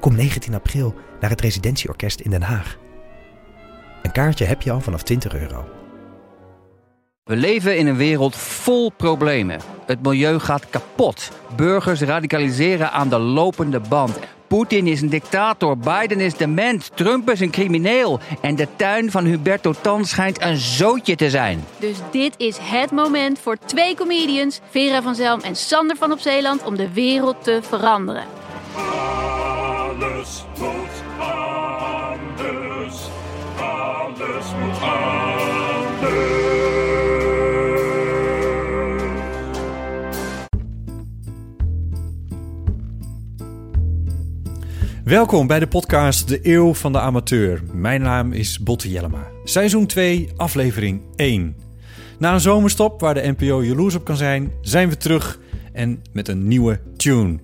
Kom 19 april naar het Residentieorkest in Den Haag. Een kaartje heb je al vanaf 20 euro. We leven in een wereld vol problemen. Het milieu gaat kapot. Burgers radicaliseren aan de lopende band. Poetin is een dictator, Biden is dement, Trump is een crimineel. En de tuin van Huberto Tan schijnt een zootje te zijn. Dus dit is het moment voor twee comedians, Vera van Zelm en Sander van op Zeeland, om de wereld te veranderen. Alles moet anders. Moet anders. Welkom bij de podcast De Eeuw van de Amateur. Mijn naam is Botte Jellema. Seizoen 2, aflevering 1. Na een zomerstop waar de NPO jaloers op kan zijn, zijn we terug en met een nieuwe tune.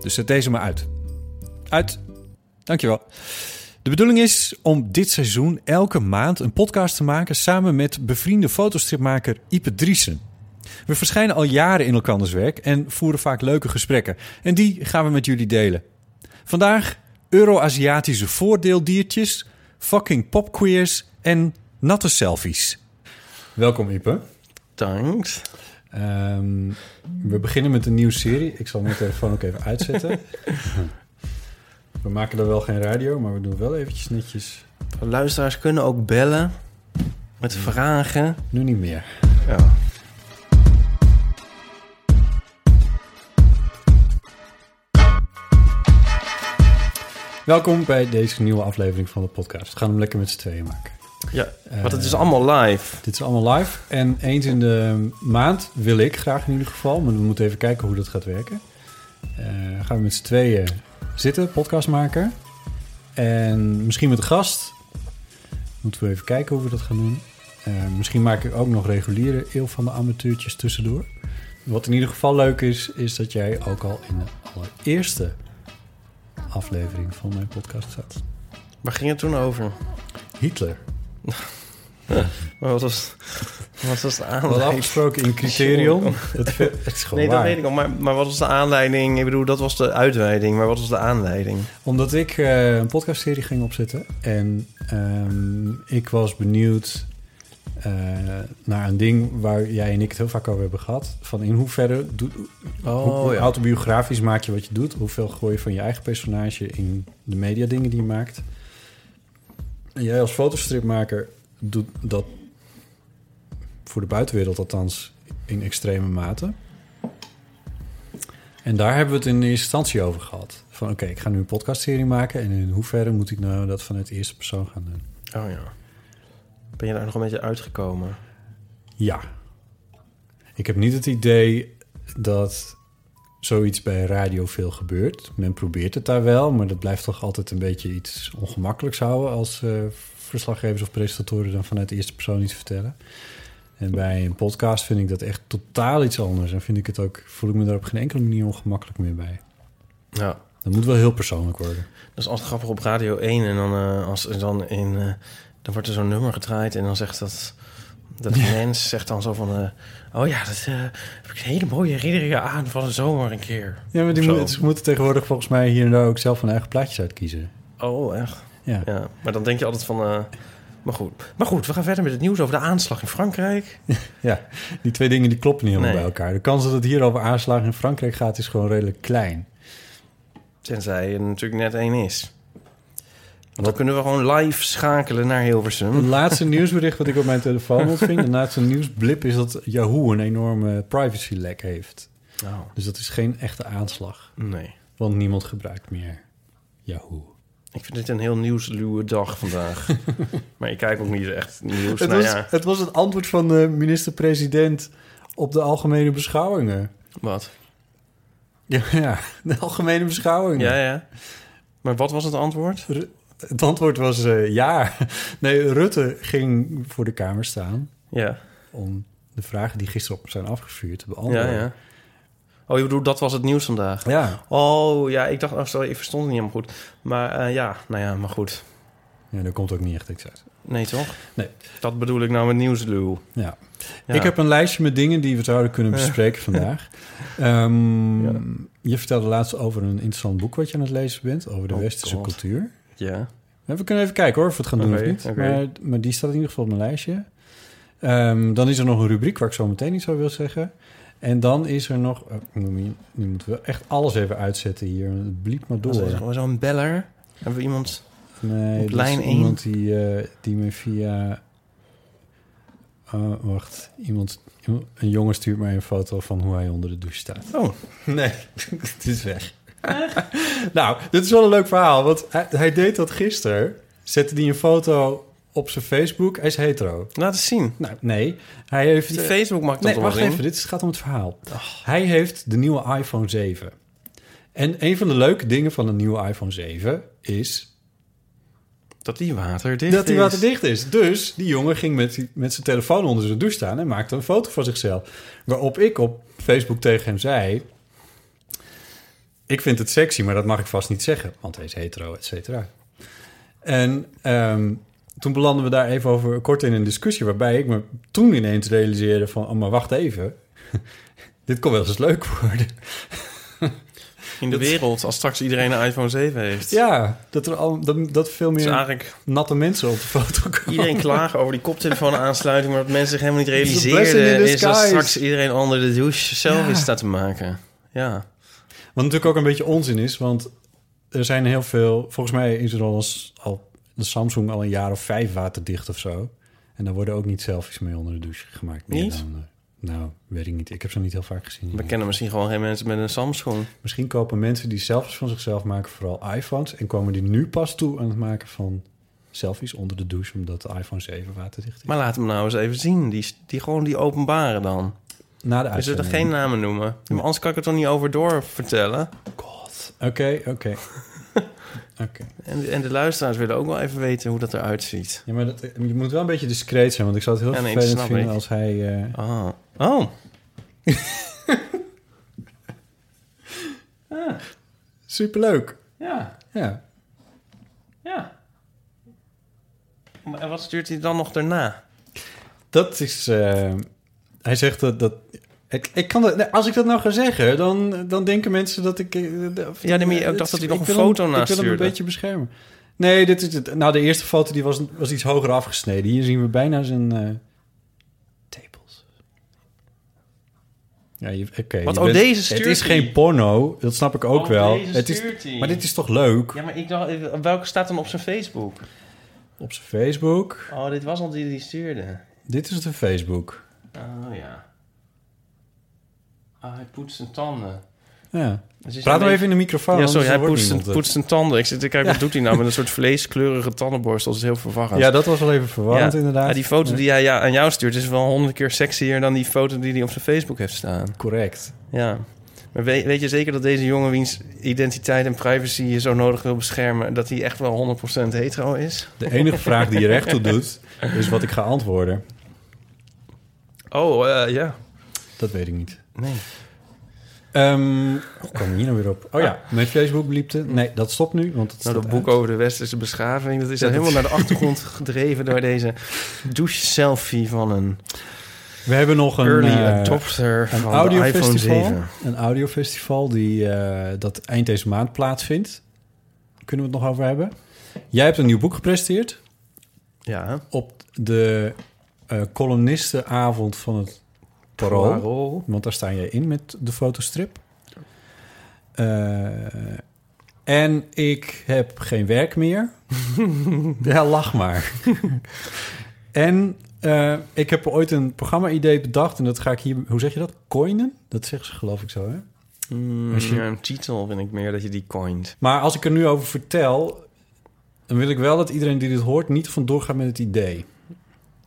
Dus zet deze maar uit. Uit. Dankjewel. De bedoeling is om dit seizoen elke maand een podcast te maken samen met bevriende fotostripmaker Ipe Driessen. We verschijnen al jaren in elkanders werk en voeren vaak leuke gesprekken. En die gaan we met jullie delen. Vandaag Euro-Aziatische voordeeldiertjes, fucking popqueers en natte selfies. Welkom Ipe. Thanks. Ehm, we beginnen met een nieuwe serie. Ik zal mijn telefoon ook even uitzetten. we maken dan wel geen radio, maar we doen wel eventjes netjes. Luisteraars kunnen ook bellen met vragen. Nu niet meer. Ja. Welkom bij deze nieuwe aflevering van de podcast. We gaan hem lekker met z'n tweeën maken. ja, want het is allemaal live. Dit is allemaal live. En eens in de maand wil ik graag in ieder geval, maar we moeten even kijken hoe dat gaat werken. Eh, gaan we met z'n tweeën zitten, podcast maken. En misschien met een gast. Moeten we even kijken hoe we dat gaan doen. Eh, misschien maak ik ook nog reguliere eeuw van de amateurtjes tussendoor. Wat in ieder geval leuk is, is dat jij ook al in de allereerste aflevering van mijn podcast zat. Waar ging het toen over? Hitler. Maar wat was, wat was de Wat aanleiding? afgesproken in criterion. Het, het is gewoon Nee, dat weet ik al. Maar, maar wat was de aanleiding? Ik bedoel, dat was de uitweiding. Maar wat was de aanleiding? Omdat ik eh, een podcastserie ging opzetten. En ehm, ik was benieuwd eh, naar een ding waar jij en ik het heel vaak over hebben gehad. Van in hoeverre doe, hoe, hoe ja. autobiografisch maak je wat je doet. Hoeveel gooi je van je eigen personage in de media dingen die je maakt. En jij als fotostripmaker doet dat voor de buitenwereld althans in extreme mate. En daar hebben we het in eerste instantie over gehad. Van oké, ik ga nu een podcastserie maken... en in hoeverre moet ik nou dat vanuit de eerste persoon gaan doen? Oh ja. Ben je daar nog een beetje uitgekomen? Ja. Ik heb niet het idee dat zoiets bij radio veel gebeurt. Men probeert het daar wel, maar dat blijft toch altijd een beetje iets ongemakkelijks houden... als eh, verslaggevers of presentatoren dan vanuit de eerste persoon iets vertellen. En bij een podcast vind ik dat echt totaal iets anders. En vind ik het ook, voel ik me daar op geen enkele manier ongemakkelijk meer bij. Ja. Dat moet wel heel persoonlijk worden. Dat is altijd grappig op Radio 1. En dan, eh, als, dan, in, eh, dan wordt er zo'n nummer gedraaid. En dan zegt dat... Dat mens zegt dan zo van... eh, oh ja, dat eh, heb ik een hele mooie herinneringen aan van de zomer een keer. Ja, maar die ze moeten tegenwoordig volgens mij hier en daar ook zelf hun eigen plaatjes uitkiezen. Oh, echt? Ja. Ja, maar dan denk je altijd van... eh, maar, goed. maar goed, we gaan verder met het nieuws over de aanslag in Frankrijk. ja, die twee dingen die kloppen niet helemaal Nee. bij elkaar. De kans dat het hier over aanslagen in Frankrijk gaat is gewoon redelijk klein. Tenzij er natuurlijk net één is. Want dan kunnen we gewoon live schakelen naar Hilversum. Het laatste nieuwsbericht wat ik op mijn telefoon ontving, de laatste nieuwsblip, is dat Yahoo een enorme privacylek heeft. Oh, Dus dat is geen echte aanslag, nee. want niemand gebruikt meer Yahoo. Ik vind dit een heel nieuwsluwe dag vandaag. maar ik kijk ook niet echt nieuws. Het nou was, ja, het was het antwoord van de minister-president op de algemene beschouwingen. wat? Ja, ja de algemene beschouwingen. Ja, ja. Maar wat was het antwoord? Het antwoord was eh, ja. Nee, Rutte ging voor de Kamer staan Ja, om de vragen die gisteren op zijn afgevuurd te ja, beantwoorden. ja. Oh, je bedoelt, dat was het nieuws vandaag? Ja. Oh, ja, ik dacht, oh, sorry, ik verstond het niet helemaal goed. Maar eh, ja, nou ja, maar goed. ja, daar komt ook niet echt iets uit. Nee, toch? Nee. Dat bedoel ik nou met nieuwsluw. Ja. Ja. Ik heb een lijstje met dingen die we zouden kunnen bespreken vandaag. Ehm, Ja. Je vertelde laatst over een interessant boek wat je aan het lezen bent, over de Oh, westerse God. cultuur. Ja. We kunnen even kijken hoor, of we het gaan doen of niet. Maar, maar die staat in ieder geval op mijn lijstje. Ehm, dan is er nog een rubriek waar ik zo meteen iets over wil zeggen. En dan is er nog... oh, nu, moeten we echt alles even uitzetten hier. Het bliep maar door. Door. Zo'n beller. Hebben we iemand... Nee, Op lijn is één? iemand die, eh, die me via... Oh, wacht. Iemand, een jongen stuurt mij een foto van hoe hij onder de douche staat. Oh, Nee, het is weg. Nou, dit is wel een leuk verhaal. Want hij, hij deed dat gisteren. Zette hij een foto op zijn Facebook. Hij is hetero. laat eens zien. Nou, nee. Hij heeft... Die Facebook maakt dat Nee, wacht even. Dit is- gaat om het verhaal. Hij heeft de nieuwe iPhone 7. En een van de leuke dingen van de nieuwe iPhone 7 is Dat die waterdicht dat hij is. waterdicht is. Dus die jongen ging met, die- met zijn telefoon onder zijn douche staan en maakte een foto van zichzelf. Waarop ik op Facebook tegen hem zei: Ik vind het sexy, maar dat mag ik vast niet zeggen, want hij is hetero, et cetera. En ehm, toen belanden we daar even over kort in een discussie, waarbij ik me toen ineens realiseerde: van, Oh, maar wacht even. Dit kon wel eens leuk worden. In de wereld, als straks iedereen een iPhone 7 heeft. Ja, dat er al dat, dat veel meer eigenlijk natte mensen op de foto komen. iedereen klagen over die koptelefoon aansluiting, maar dat mensen zich helemaal niet realiseerden, is dat straks iedereen onder de douche zelf Ja. is staat te maken. Ja. Wat natuurlijk ook een beetje onzin is, want er zijn heel veel... Volgens mij is er al, al de Samsung al een jaar of vijf waterdicht of zo. En daar worden ook niet selfies mee onder de douche gemaakt. Meer Niet? Dan, eh, nou, weet ik niet. Ik heb ze niet heel vaak gezien. We kennen misschien gewoon geen mensen met een Samsung. Misschien kopen mensen die selfies van zichzelf maken vooral iPhones... en komen die nu pas toe aan het maken van selfies onder de douche... omdat de iPhone 7 waterdicht is. Maar laat hem nou eens even zien. Die, die gewoon die openbaren dan. Na de We zullen uitzending. geen namen noemen. Maar anders kan ik het er niet over door vertellen. God. Oké, oké. Oké. En, en de luisteraars willen ook wel even weten hoe dat eruit ziet. Ja, maar dat, je moet wel een beetje discreet zijn... want ik zou het heel Ja, nee, vervelend vinden ik. als hij... eh, Ah. Oh. Superleuk. Ja. Ja. Ja. Maar En wat stuurt hij dan nog daarna? Dat is... eh, hij zegt dat... dat ik, ik kan dat, als ik dat nou ga zeggen, dan, dan denken mensen dat ik... eh, Ja, nee, maar ik het dacht dat hij nog een foto hem, naast Ik wil hem een beetje beschermen. Nee, dit is het. Nou, de eerste foto die was, was iets hoger afgesneden. Hier zien we bijna zijn tepels. Ja, oké. Wat? Oh, bent- deze stuurt Het is hij. geen porno, dat snap ik ook Oh, wel. deze Het is, hij. maar dit is toch leuk? Ja, maar ik dacht, welke staat dan op zijn Facebook? Op zijn Facebook. Oh, dit was al die die stuurde. Dit is de Facebook. Oh ja. Ah, hij poetst zijn tanden. Ja. Dus Praat nou beetje- even in de microfoon. Ja, sorry, hij poetst zijn, niemand het. poetst zijn tanden. Ik zit te kijken, wat doet hij nou met een soort vleeskleurige tandenborstel? Dat is heel verwarrend. Ja, dat was wel even verwarrend Ja. inderdaad. Ja, die foto die hij ja, aan jou stuurt is wel honderd keer sexier dan die foto die hij op zijn Facebook heeft staan. Correct. Ja. Maar weet, weet je zeker dat deze jongen wiens identiteit en privacy je zo nodig wil beschermen, dat hij echt wel 100% hetero is? De enige vraag die je recht toe doet, is wat ik ga antwoorden. Oh, eh, ja. Dat weet ik niet. Nee. Ehm hoe kwam ik hier nou weer op? Oh ja, mijn Facebook liepte. Nee, dat stopt nu, want het Nou, dat boek uit. over de westerse beschaving, dat is Ja, dan dat- helemaal naar de achtergrond gedreven door deze douche-selfie van een We hebben nog een, early adopter een van de iPhone audiofestival. 7. Een audiofestival die eh, dat eind deze maand plaatsvindt. Kunnen we het nog over hebben? Jij hebt een nieuw boek gepresteerd Ja. op de eh columnistenavond van het Parool. Parool. Want daar sta je in met de fotostrip. Eh, en ik heb geen werk meer. ja, lach maar. en eh, ik heb ooit een programma-idee bedacht. En dat ga ik hier... Hoe zeg je dat? Coinen? Dat zeggen ze geloof ik zo, hè? Mm, Als je- ja, een titel vind ik meer dat je die coint. Maar als ik er nu over vertel... dan wil ik wel dat iedereen die dit hoort... niet vandoor gaat met het idee.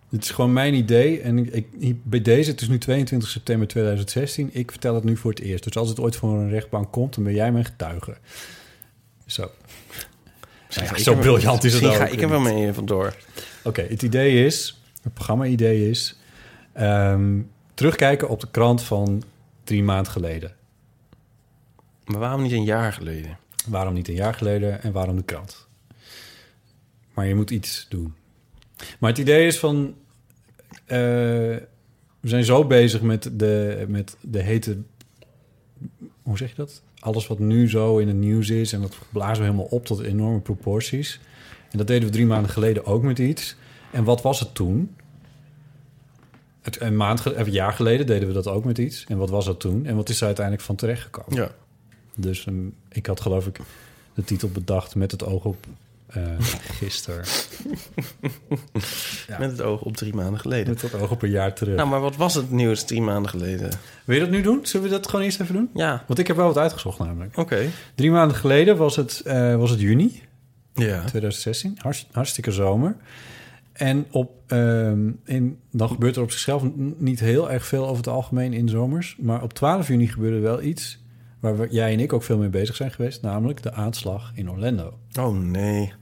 Dit is gewoon mijn idee. En ik, ik- bij deze, het is nu 22 september 2016. Ik vertel het nu voor het eerst. Dus als het ooit voor een rechtbank komt... dan ben jij mijn getuige. Zo. zo briljant is het Misschien ga ook ik er wel mee vandoor. Oké, het idee is, het programma-idee is... ehm, terugkijken op de krant van drie maanden geleden. Maar waarom niet een jaar geleden? Waarom niet een jaar geleden en waarom de krant? Maar je moet iets doen. Maar het idee is van... eh, we zijn zo bezig met de, met de hete... Hoe zeg je dat? Alles wat nu zo in het nieuws is... en dat blazen we helemaal op tot enorme proporties. En dat deden we drie maanden geleden ook met iets. En wat was het toen? Het, een, maand, een jaar geleden deden we dat ook met iets. En wat was dat toen? En wat is er uiteindelijk van terechtgekomen? Ja. Dus ehm, ik had geloof ik de titel bedacht met het oog op eh gisteren. Ja. Met het oog op drie maanden geleden. Met het oog op een jaar terug. Nou, maar wat was het nieuws drie maanden geleden? Wil je dat nu doen? Zullen we dat gewoon eerst even doen? Ja, Want ik heb wel wat uitgezocht namelijk. oké. Drie maanden geleden was het, eh, was het juni Ja. 2016. Hartst- hartstikke zomer. En op, ehm, in, dan gebeurt er op zichzelf niet heel erg veel over het algemeen in zomers. Maar op 12 juni gebeurde wel iets waar we, jij en ik ook veel mee bezig zijn geweest. Namelijk de aanslag in Orlando. Oh nee.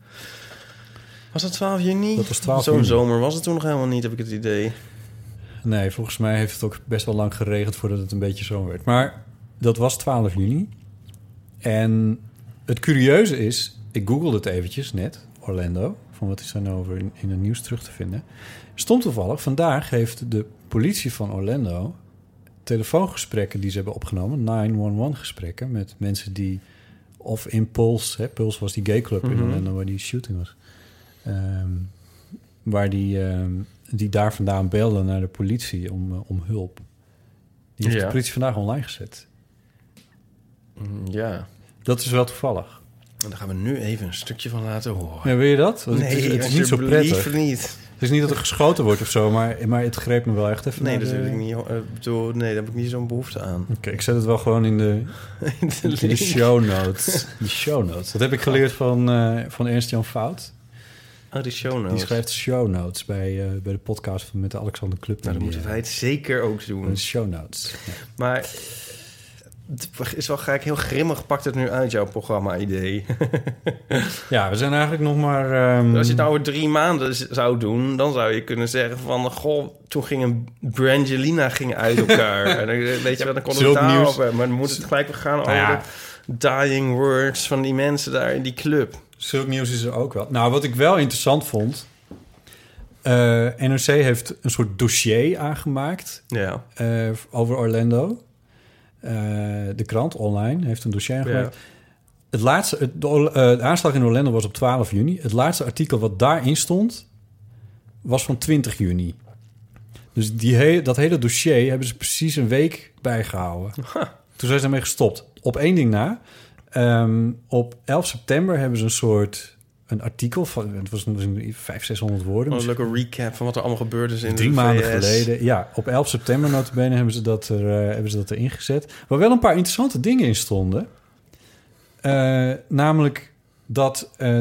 Was dat 12 juni? Dat was 12 Zo'n zomer was het toen nog helemaal niet, heb ik het idee. Nee, volgens mij heeft het ook best wel lang geregend voordat het een beetje zo werd. Maar dat was 12 juni. En het curieuze is, ik googelde het eventjes net, Orlando. Van wat is daar nou over in, in het nieuws terug te vinden. Stond toevallig, vandaag heeft de politie van Orlando telefoongesprekken die ze hebben opgenomen, 911 gesprekken met mensen die of in Pulse, hè, Pulse was die gay club in Mhm. Orlando waar die shooting was. Ehm, waar die, ehm, die daar vandaan belden naar de politie om, eh, om hulp. Die heeft Ja. de politie vandaag online gezet. Mm, Ja. Dat is wel toevallig. En daar gaan we nu even een stukje van laten horen. Ja, wil je dat? Want nee, het is, het is niet zo prettig. niet. Het is niet dat er geschoten wordt of zo, maar, maar het greep me wel echt even. Nee, dat de- ik niet. eh, bedoel, nee, daar heb ik niet zo'n behoefte aan. Oké, ik zet het wel gewoon in de, In de in de show notes. De show notes. Dat heb ik geleerd van, eh, van Ernst-Jan Fout. Oh, die show Die schrijft show notes bij, eh, bij de podcast van met de Alexander Club. Nou, dan moeten eh, wij het zeker ook doen. de show notes. Ja. Maar het is wel gelijk heel grimmig pakt het nu uit, jouw programma-idee. Ja, we zijn eigenlijk nog maar... ehm, Als je het nou over drie maanden zou doen... dan zou je kunnen zeggen van... goh, toen gingen Brangelina ging uit elkaar. en dan, eh, weet je wel, dan kon het hebben. Maar dan moet het gelijk weer gaan over ja. de dying words... van die mensen daar in die club. Zulk nieuws is er ook wel. Nou, wat ik wel interessant vond... eh, NRC heeft een soort dossier aangemaakt Ja. eh, over Orlando. Eh, de krant online heeft een dossier aangemaakt. Het laatste, het, de, aanslag in Orlando was op 12 juni. Het laatste artikel wat daarin stond, was van 20 juni. Dus die dat hele dossier hebben ze precies een week bijgehouden. Toen zijn ze ermee gestopt. Op één ding na. Ehm, op 11 september hebben ze een soort... Een artikel van, het was een 500, 600 woorden. Een leuke recap van wat er allemaal gebeurd is in Drie de maanden VS. geleden. Ja, op 11 september notabene hebben ze dat, er, eh, hebben ze dat erin gezet. Waar wel een paar interessante dingen in stonden. Eh, namelijk dat... eh,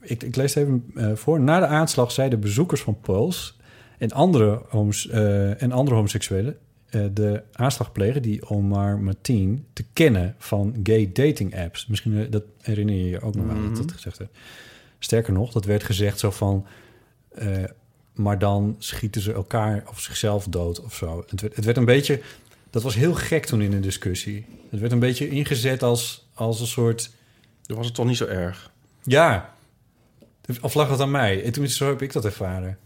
ik, ik lees het even voor. Na de aanslag zeiden bezoekers van Pulse... en andere, homo's, en andere homoseksuelen... eh, de aanslag plegen die Omar Martin te kennen van gay dating apps. Misschien eh, dat herinner je je ook nog aan dat Mhm. dat gezegd werd. Sterker nog, dat werd gezegd zo van... eh, maar dan schieten ze elkaar of zichzelf dood of zo. Het werd, het werd een beetje... Dat was heel gek toen in de discussie. Het werd een beetje ingezet als, als een soort... Toen was het toch niet zo erg. Ja, of lag het aan mij? En Tenminste, zo heb ik dat ervaren.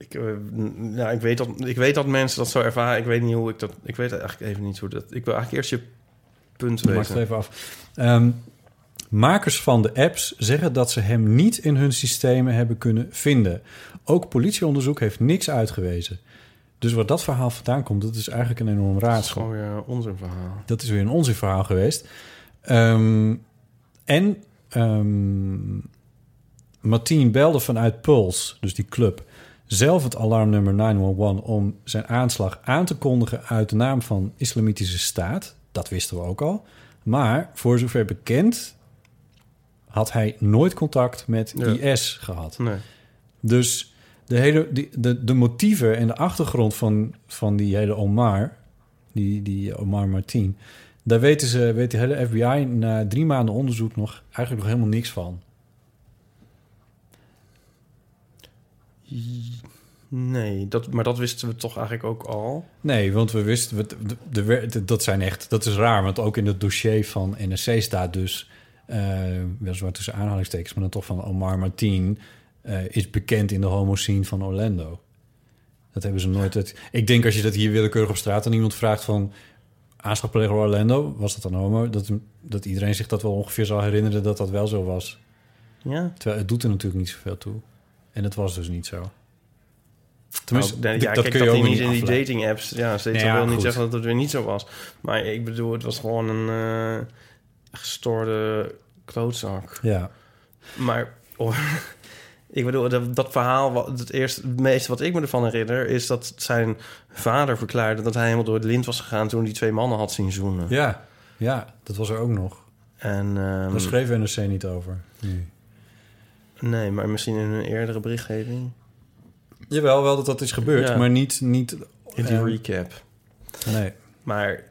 Ik, eh, ik, weet dat, ik weet dat mensen dat zo ervaren. Ik weet niet hoe ik dat... Ik weet eigenlijk even niet hoe dat... Ik wil eigenlijk eerst je punt Ik maak het weten. even af. Ehm, makers van de apps zeggen dat ze hem niet in hun systemen hebben kunnen vinden. Ook politieonderzoek heeft niks uitgewezen. Dus waar dat verhaal vandaan komt, dat is eigenlijk een enorm Dat is raadsel. gewoon weer onzin verhaal. Dat is weer een onzinverhaal geweest. Ehm, en ehm Martien belde vanuit Pulse, dus die club, zelf het alarmnummer 911 om zijn aanslag aan te kondigen uit de naam van Islamitische Staat. Dat wisten we ook al. Maar voor zover bekend had hij nooit contact met. IS gehad. Nee. Dus de, hele, die, de, de motieven en de achtergrond van, van die hele Omar, die, die Omar Martin, Daar weten ze, weet de hele FBI na drie maanden onderzoek nog eigenlijk nog helemaal niks van. Nee, dat, maar dat wisten we toch eigenlijk ook al. Nee, want we wisten, we, de, de, de- dat zijn echt, dat is raar, want ook in het dossier van NSC staat dus, eh weliswaar tussen aanhalingstekens, maar dan toch van Omar Martin eh, is bekend in de homoscene van Orlando. Dat hebben ze nooit. Het, ik denk als je dat hier willekeurig op straat aan iemand vraagt van aanslagpleger Orlando, was dat dan homo? Dat, dat iedereen zich dat wel ongeveer zal herinneren dat dat wel zo was. Ja. Terwijl het doet er natuurlijk niet zoveel toe. En het was dus niet zo. Tenminste, d- ja, dat kijk, kun je dat ook niet in die dating apps... Ja, steeds Nee, ja, wil niet zeggen dat het weer niet zo was. Maar ik bedoel, het was gewoon een eh, gestoorde klootzak. Ja, Maar oh, ik bedoel, dat, dat verhaal, wat- het, eerste, het meeste wat ik me ervan herinner... is dat zijn vader verklaarde dat hij helemaal door het lint was gegaan... toen die twee mannen had zien zoenen. ja, ja, dat was er ook nog. En, ehm, Daar schreef NRC niet over. Nee. Nee, maar misschien in een eerdere berichtgeving. Jawel, wel dat dat is gebeurd, Ja. maar niet... niet In die eh, recap. Nee. Maar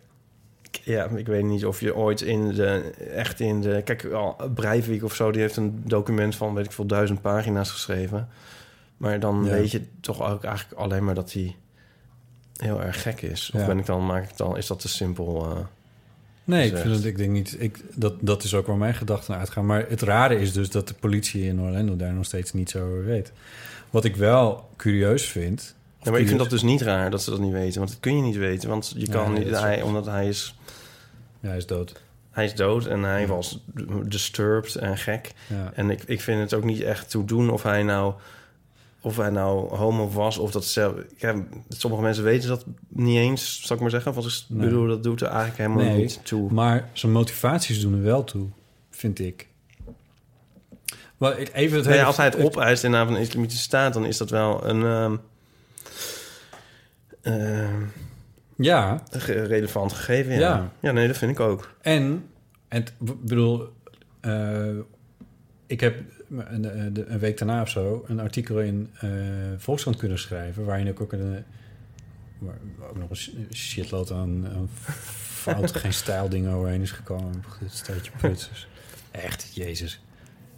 ja, ik weet niet of je ooit in de... Echt in de... Kijk, al Breivik of zo, die heeft een document van... weet ik veel, duizend pagina's geschreven. Maar dan Ja. weet je toch ook eigenlijk alleen maar dat hij heel erg gek is. Of Ja. ben ik dan, maak ik dan, is dat te simpel? eh? Nee, ik, vind het, ik denk niet... Ik, dat, dat is ook waar mijn gedachten uitgaan. Maar het rare is dus dat de politie in Orlando daar nog steeds niet zo over weet. Wat ik wel curieus vind... Ja, maar ik vind dat dus niet raar dat ze dat niet weten. Want dat kun je niet weten. Want je kan niet... Hij, omdat hij is, Ja, hij is dood. hij is dood en hij was disturbed en gek. En ik, ik vind het ook niet echt toe doen of hij nou, of hij nou homo was of dat zelf. Ja, sommige mensen weten dat niet eens, zal ik maar zeggen. Want ik Nee. bedoel, dat doet er eigenlijk helemaal Nee, niet toe. Maar zijn motivaties doen er wel toe, vind ik. Maar even het Nee, hele- als hij het opeist in naam van de islamitische staat, dan is dat wel een ehm, Ja, relevant gegeven. Ja. Ja. ja, nee, dat vind ik ook. En, en bedoel, eh, ik heb een, een- de- een week daarna of zo een artikel in eh Volkskrant kunnen schrijven, waarin ik ook een, waar ook nog een sh- shitload aan, aan fout, geen stijl dingen overheen is gekomen. Het staatje prutsers. Echt, jezus.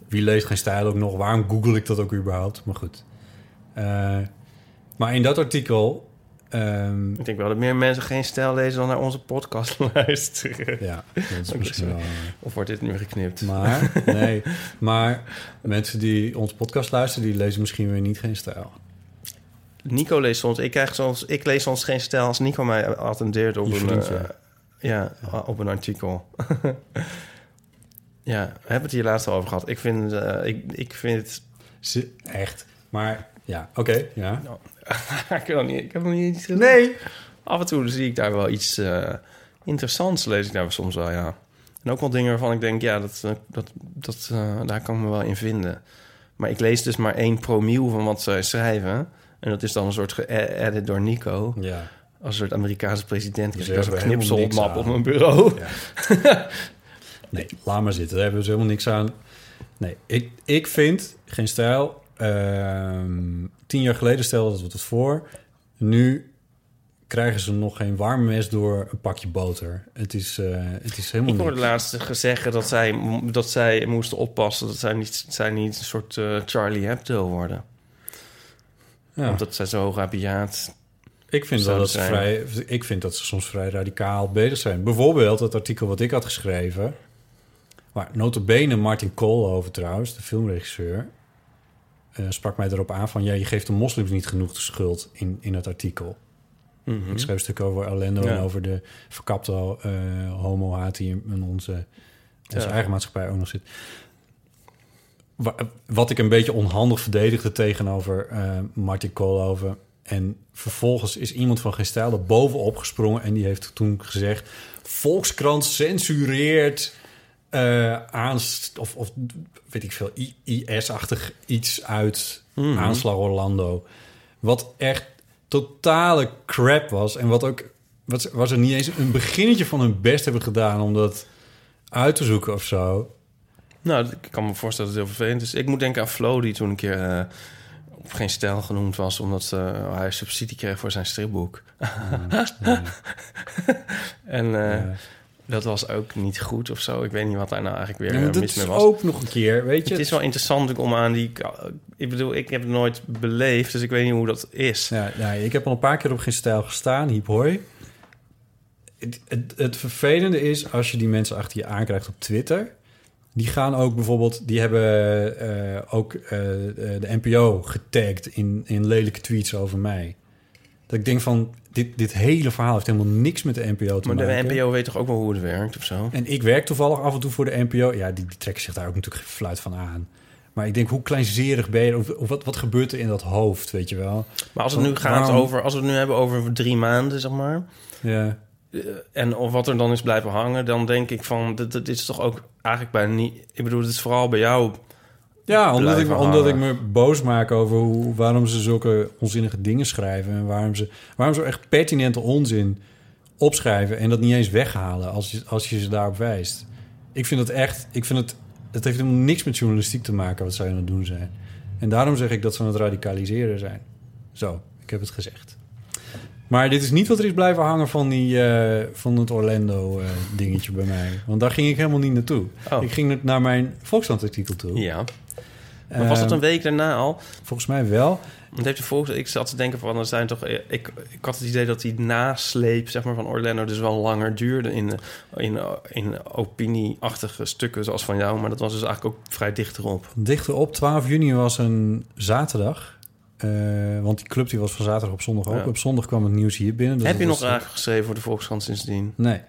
Wie leest geen stijl ook nog? Waarom google ik dat ook überhaupt? Maar goed. Eh, maar in dat artikel... ehm, Ik denk wel dat meer mensen geen stijl lezen dan naar onze podcast luisteren. ja, dat is misschien wel... eh, Of wordt dit nu geknipt? Maar, nee, maar mensen die onze podcast luisteren, die lezen misschien weer niet geen stijl. Nico leest soms. Ik, krijg soms, ik lees soms geen stijl als Nico mij attendeert op een, eh, ja, op een artikel. ja, we hebben het hier laatst al over gehad. Ik vind, eh, ik, ik vind het... Ze, echt. Maar ja, oké, ja. ik, heb nog niet, ik heb nog niet iets. Nee. Af en toe zie ik daar wel iets eh, interessants, lees ik daar soms wel, ja. En ook wel dingen waarvan ik denk, ja, dat, eh, dat, dat, eh, daar kan ik me wel in vinden. Maar ik lees dus maar één promiel van wat zij schrijven. En dat is dan een soort ge-edit door Nico. Ja. Als een soort Amerikaanse president. Dus ik als een knipselmap op mijn bureau. ja. Nee, laat maar zitten. Daar hebben we dus helemaal niks aan. Nee, ik, ik vind geen stijl. Ehm, tien jaar geleden stelde we het voor. Nu krijgen ze nog geen warm mes door een pakje boter. Het is, eh, het is helemaal Ik hoorde laatst zeggen dat zij, dat zij moesten oppassen... dat zij niet, zij niet een soort eh, Charlie Hebdo worden. Ja. Omdat zij zo rabiaat... Ik vind, wel dat ze vrij, ik vind dat ze soms vrij radicaal bezig zijn. Bijvoorbeeld het artikel wat ik had geschreven... waar notabene Martin Koolhoven trouwens, de filmregisseur... eh, sprak mij erop aan van... ja, je geeft de moslims niet genoeg de schuld in, in het artikel. Mhm. Ik schreef een stuk over Orlando Ja. en over de verkapte eh homo-haat... die in onze, onze Ja. eigen maatschappij ook nog zit. Wa- Wat ik een beetje onhandig verdedigde tegenover eh Martin Koolhoven... En vervolgens is iemand van geen stijl er bovenop gesprongen... en die heeft toen gezegd... Volkskrant censureert eh aanst of, of weet ik veel, IS-achtig iets uit Mhm. aanslag Orlando. Wat echt totale crap was. En wat ook, wat, waar ze niet eens een beginnetje van hun best hebben gedaan... om dat uit te zoeken of zo. Nou, ik kan me voorstellen dat het heel vervelend is. Ik moet denken aan Flo, die toen een keer eh, op geen stijl genoemd was... omdat eh, hij subsidie kreeg voor zijn stripboek. en, eh, Ja. Dat was ook niet goed of zo. Ik weet niet wat daar nou eigenlijk weer Ja, eh, mis mee is was. ook nog een keer, weet je. Het is wel interessant om aan die... Ik bedoel, ik heb het nooit beleefd, dus ik weet niet hoe dat is. Ja, ja, ik heb al een paar keer op geen stijl gestaan, hiep hoi. Het, het, het vervelende is, als je die mensen achter je aankrijgt op Twitter... die gaan ook bijvoorbeeld... die hebben eh, ook eh, de NPO getagd in, in lelijke tweets over mij. Dat ik denk van, dit, dit hele verhaal heeft helemaal niks met de NPO te Maar de maken. NPO weet toch ook wel hoe het werkt of zo? En ik werk toevallig af en toe voor de NPO. Ja, die, die trekken zich daar ook natuurlijk fluit van aan. Maar ik denk, hoe kleinzerig ben je? Of, of wat, wat gebeurt er in dat hoofd, weet je wel? Maar als het nu gaat Waarom- over... Als we het nu hebben over drie maanden, zeg maar... Ja. eh, En of wat er dan is blijven hangen, dan denk ik van... Dit, dit is toch ook eigenlijk bijna niet... Ik bedoel, het is vooral bij jou... Ja, omdat ik, omdat ik me boos maak over hoe, waarom ze zulke onzinnige dingen schrijven. En waarom ze, waarom ze echt pertinente onzin opschrijven en dat niet eens weghalen als je, als je ze daarop wijst. Ik vind het echt, ik vind het, het heeft helemaal niks met journalistiek te maken wat zij aan het doen zijn. En daarom zeg ik dat ze aan het radicaliseren zijn. Zo, ik heb het gezegd. Maar dit is niet wat er is blijven hangen van, die, eh, van het Orlando-dingetje bij mij. Want daar ging ik helemaal niet naartoe. Oh. Ik ging naar mijn Volkskrant-artikel toe. Ja. Maar was dat Ehm, een week daarna al? Volgens mij wel. Want heeft de volgende, ik zat te denken van, er zijn toch, ik, ik had het idee dat die nasleep zeg maar, van Orlando dus wel langer duurde in, in, in opinieachtige stukken zoals van jou, maar dat was dus eigenlijk ook vrij dicht erop. Dichter op 12 juni was een zaterdag. Eh, want die club die was van zaterdag op zondag ook. Ja. Op zondag kwam het nieuws hier binnen. dus Heb je nog was- eigenlijk geschreven voor de Volkskrant sindsdien? Nee.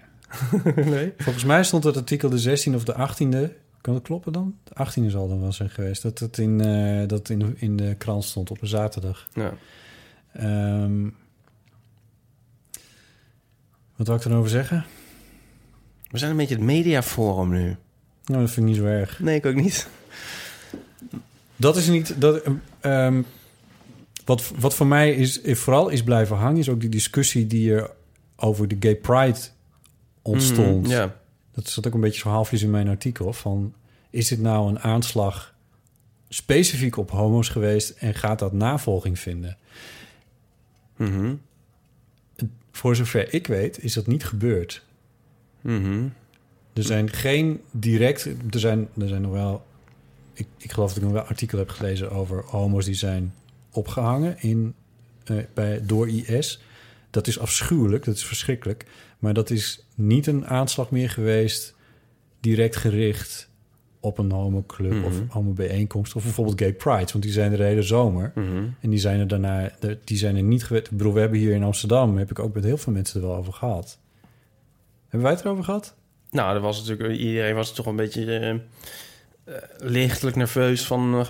nee. Volgens mij stond het artikel de 16e of de 18e. Kan dat kloppen dan? De 18e zal dan wel zijn geweest. Dat het in, eh, dat in, in de krant stond op een zaterdag. Ja. Ehm, wat wil ik erover zeggen? We zijn een beetje het mediaforum nu. Nou, dat vind ik niet zo erg. Nee, ik ook niet. Dat is niet. Dat, ehm, wat, wat voor mij is, vooral is blijven hangen, is ook die discussie die er over de gay pride ontstond. Mm, ja. Dat zat ook een beetje zo halfjes in mijn artikel. Van, is dit nou een aanslag specifiek op homo's geweest en gaat dat navolging vinden? Mhm. Voor zover ik weet, is dat niet gebeurd. Mhm. Er zijn geen direct. Er zijn, er zijn nog wel. Ik, ik geloof dat ik nog wel artikel heb gelezen over homo's die zijn opgehangen in, eh, bij, door IS. Dat is afschuwelijk, dat is verschrikkelijk. Maar dat is niet een aanslag meer geweest direct gericht op een homoclub Mhm. of homobijeenkomst. Of bijvoorbeeld gay pride, want die zijn er de hele zomer. Mhm. En die zijn er daarna, die zijn er niet geweest. Ik bedoel, we hebben hier in Amsterdam, heb ik ook met heel veel mensen er wel over gehad. Hebben wij het erover gehad? Nou, er was natuurlijk, iedereen was toch een beetje eh, eh, lichtelijk nerveus van. eh,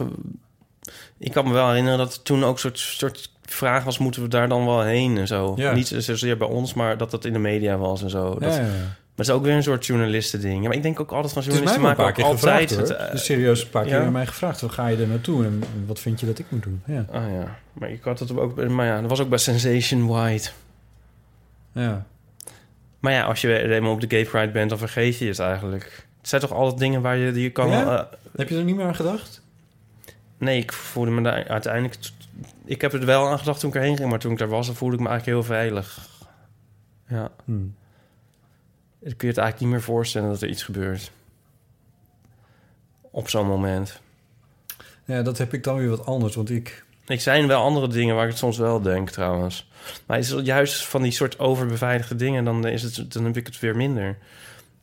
ik kan me wel herinneren dat er toen ook soort, soort vraag was: moeten we daar dan wel heen en zo? Ja. Niet zozeer bij ons, maar dat dat in de media was en zo. Dat, ja, ja. Maar het is ook weer een soort journalistending. Ja, maar ik denk ook altijd van journalisten maken paar ook altijd. gevraagd, het, Dus serieus een paar keer aan mij gevraagd. Waar ga je er naartoe en wat vind je dat ik moet doen? Ja. Ah ja, maar ik had het ook. Maar ja, dat was ook bij Sensation White. ja. Maar ja, als je weer eenmaal op de Gay Pride bent, dan vergeet je het eigenlijk. Het zijn toch altijd dingen waar je die je kan. Ja? eh, Heb je er niet meer aan gedacht? nee, ik voelde me daar uiteindelijk. Ik heb er wel aan gedacht toen ik erheen ging, maar toen ik daar was, dan voelde ik me eigenlijk heel veilig. Ja, Hm. dan kun je het eigenlijk niet meer voorstellen dat er iets gebeurt. Op zo'n moment. Ja, dat heb ik dan weer wat anders. Want ik... Ik zijn wel andere dingen waar ik het soms wel denk, trouwens. Maar is het juist van die soort overbeveiligde dingen, dan, is het, dan heb ik het weer minder.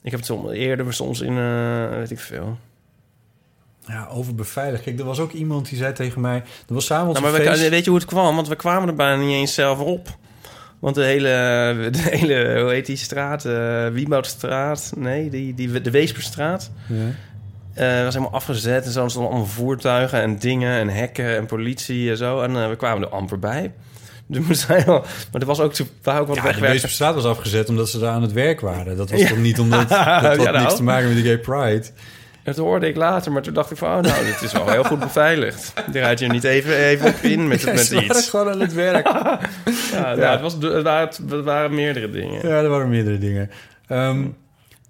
Ik heb het soms, eerder soms in, eh, weet ik veel. Ja, overbeveiligd. Kijk, er was ook iemand die zei tegen mij... Er was samen Nou, maar we, weet je hoe het kwam? Want we kwamen er bijna niet eens zelf op. Want de hele, de hele hoe heet die straat? eh Wieboudstraat? Nee, die, die, de Weesperstraat. Ja. eh, was helemaal afgezet en zo. Er stonden allemaal voertuigen en dingen en hekken en politie en zo. En eh, we kwamen er amper bij. Dus maar er was ook, ook wat Ja, de. Weesperstraat was afgezet omdat ze daar aan het werk waren. Dat was Ja. toch niet omdat... Dat had Ja, nou. niks te maken met de gay pride. Dat hoorde ik later, maar toen dacht ik van... Oh, nou, dit is wel heel goed beveiligd. Die raad je niet even, even op in met, Ja, met ze waren iets. gewoon aan het werk. Ja, nou, het, was, het, waren, het waren meerdere dingen. Ja, er waren meerdere dingen. Ehm,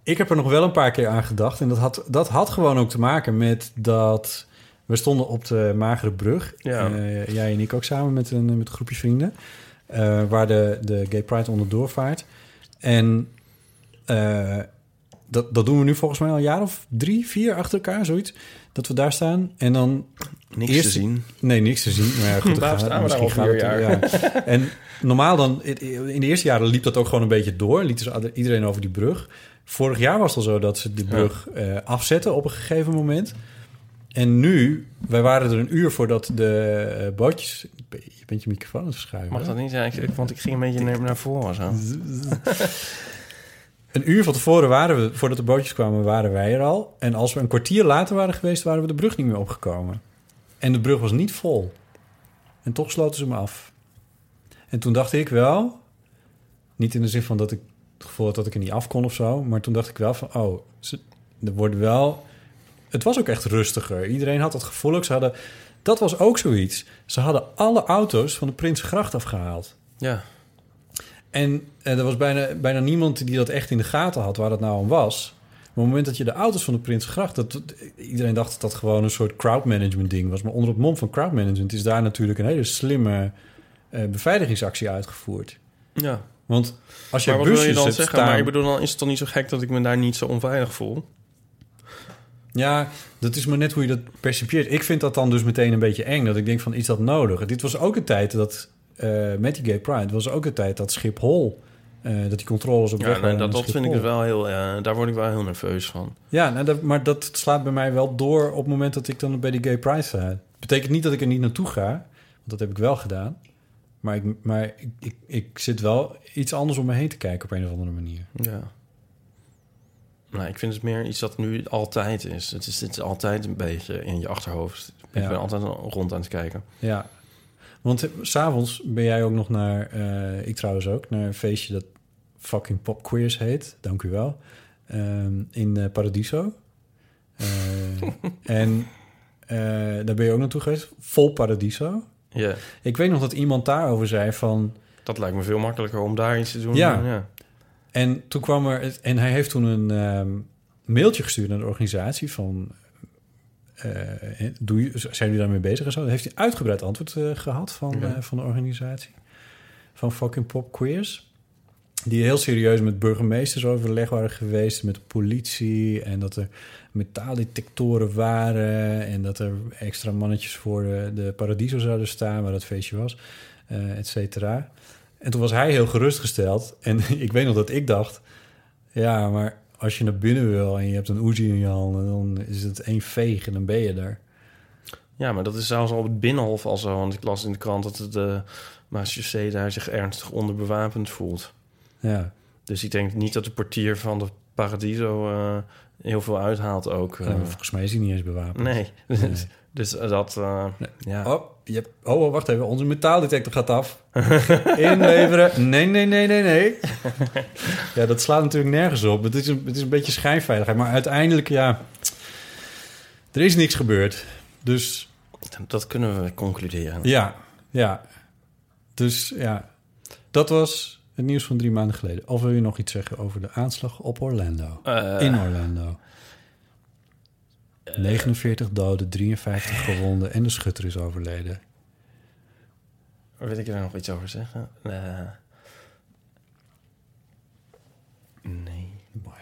ik heb er nog wel een paar keer aan gedacht. En dat had, dat had gewoon ook te maken met dat... We stonden op de Magere Brug. Ja. Eh, jij en ik ook samen met een, met een groepje vrienden. eh, waar de, de Gay Pride onderdoor vaart. En eh, dat, dat doen we nu volgens mij al een jaar of drie, vier achter elkaar, zoiets. Dat we daar staan. En dan Niks Eerst- te zien. Nee, niks te zien. Maar ja, goed, dan staan we misschien gaat vier het- ja. En normaal dan, in de eerste jaren liep dat ook gewoon een beetje door. Liet dus iedereen over die brug. Vorig jaar was het al zo dat ze die brug eh, afzetten op een gegeven moment. En nu, wij waren er een uur voordat de eh, bootjes... Je bent je microfoon aan het verschuiven. Mag dat niet zijn? Ik- Want ik ging een beetje naar, naar voren zo. Een uur van tevoren waren we, voordat de bootjes kwamen, waren wij er al. En als we een kwartier later waren geweest, waren we de brug niet meer opgekomen. En de brug was niet vol. En toch sloten ze hem af. En toen dacht ik wel, niet in de zin van dat ik het gevoel had dat ik er niet af kon of zo, maar toen dacht ik wel van, oh, ze, er wel. Het was ook echt rustiger. Iedereen had dat gevoel ook. Ze hadden, dat was ook zoiets. Ze hadden alle auto's van de Prinsengracht afgehaald. Ja. En eh, er was bijna, bijna niemand die dat echt in de gaten had waar dat nou om was. Maar op het moment dat je de auto's van de Prinsgracht... Dat, iedereen dacht dat dat gewoon een soort crowdmanagement ding was. Maar onder het mom van crowdmanagement is daar natuurlijk een hele slimme eh, beveiligingsactie uitgevoerd. Ja. Want als je Maar wat wil je dan hebt zeggen? staan- Maar ik bedoel, dan is het toch niet zo gek dat ik me daar niet zo onveilig voel? Ja, dat is maar net hoe je dat percipieert. Ik vind dat dan dus meteen een beetje eng. Dat ik denk van, is dat nodig? Dit was ook een tijd dat... eh, met die Gay Pride was ook een tijd dat Schiphol... eh, dat die controles op weg Ja, waren nee, dat, vind ik dus wel heel... eh, daar word ik wel heel nerveus van. Ja, nou, dat, maar dat slaat bij mij wel door op het moment dat ik dan bij die Gay Pride sta. Betekent niet dat ik er niet naartoe ga, want dat heb ik wel gedaan. Maar ik, maar ik, ik, ik zit wel iets anders om me heen te kijken op een of andere manier. Ja. Nou, ik vind het meer iets dat nu altijd is. Het is, het is altijd een beetje in je achterhoofd. Ik Ja. ben altijd rond aan het kijken. Ja, want s'avonds ben jij ook nog naar, eh, ik trouwens ook, naar een feestje dat fucking Pop Queers heet. Dank u wel. Ehm, in eh, Paradiso. Eh, en daar ben je ook naartoe geweest. Vol Paradiso. Ja, Ik weet nog dat iemand daarover zei van... dat lijkt me veel makkelijker om daar iets te doen. Ja. ja. En toen kwam er... En hij heeft toen een ehm, mailtje gestuurd naar de organisatie van... eh, doe je, zijn jullie daarmee bezig en zo? Heeft hij uitgebreid antwoord eh, gehad van, Ja. eh, van de organisatie. Van fucking pop queers. Die heel serieus met burgemeesters overleg waren geweest. Met de politie. En dat er metaaldetectoren waren. En dat er extra mannetjes voor de, de Paradiso zouden staan. Waar dat feestje was. eh et cetera. En toen was hij heel gerustgesteld. En ik weet nog dat ik dacht... Ja, maar als je naar binnen wil en je hebt een Uzi in je handen... dan is het één veeg en dan ben je er. Ja, maar dat is zelfs al op het Binnenhof al zo. Want ik las in de krant dat de Maasje daar zich ernstig onderbewapend voelt. Ja, Dus ik denk niet dat de portier van de Paradiso eh, heel veel uithaalt ook. eh. en volgens mij is hij niet eens bewapend. nee. Nee. dus eh, dat... eh, ja. Oh, je hebt, oh, oh, wacht even. Onze metaaldetector gaat af. Inleveren. Nee, nee, nee, nee, nee. ja, dat slaat natuurlijk nergens op. Het is, een, het is een beetje schijnveiligheid. Maar uiteindelijk, ja... Er is niks gebeurd. Dus Dat kunnen we concluderen. ja, ja. Dus ja, dat was het nieuws van drie maanden geleden. Of wil je nog iets zeggen over de aanslag op Orlando? Eh, In Orlando. 49 doden, 53 gewonden en de schutter is overleden. Wil ik er nog iets over zeggen? Eh, nee. Mooi.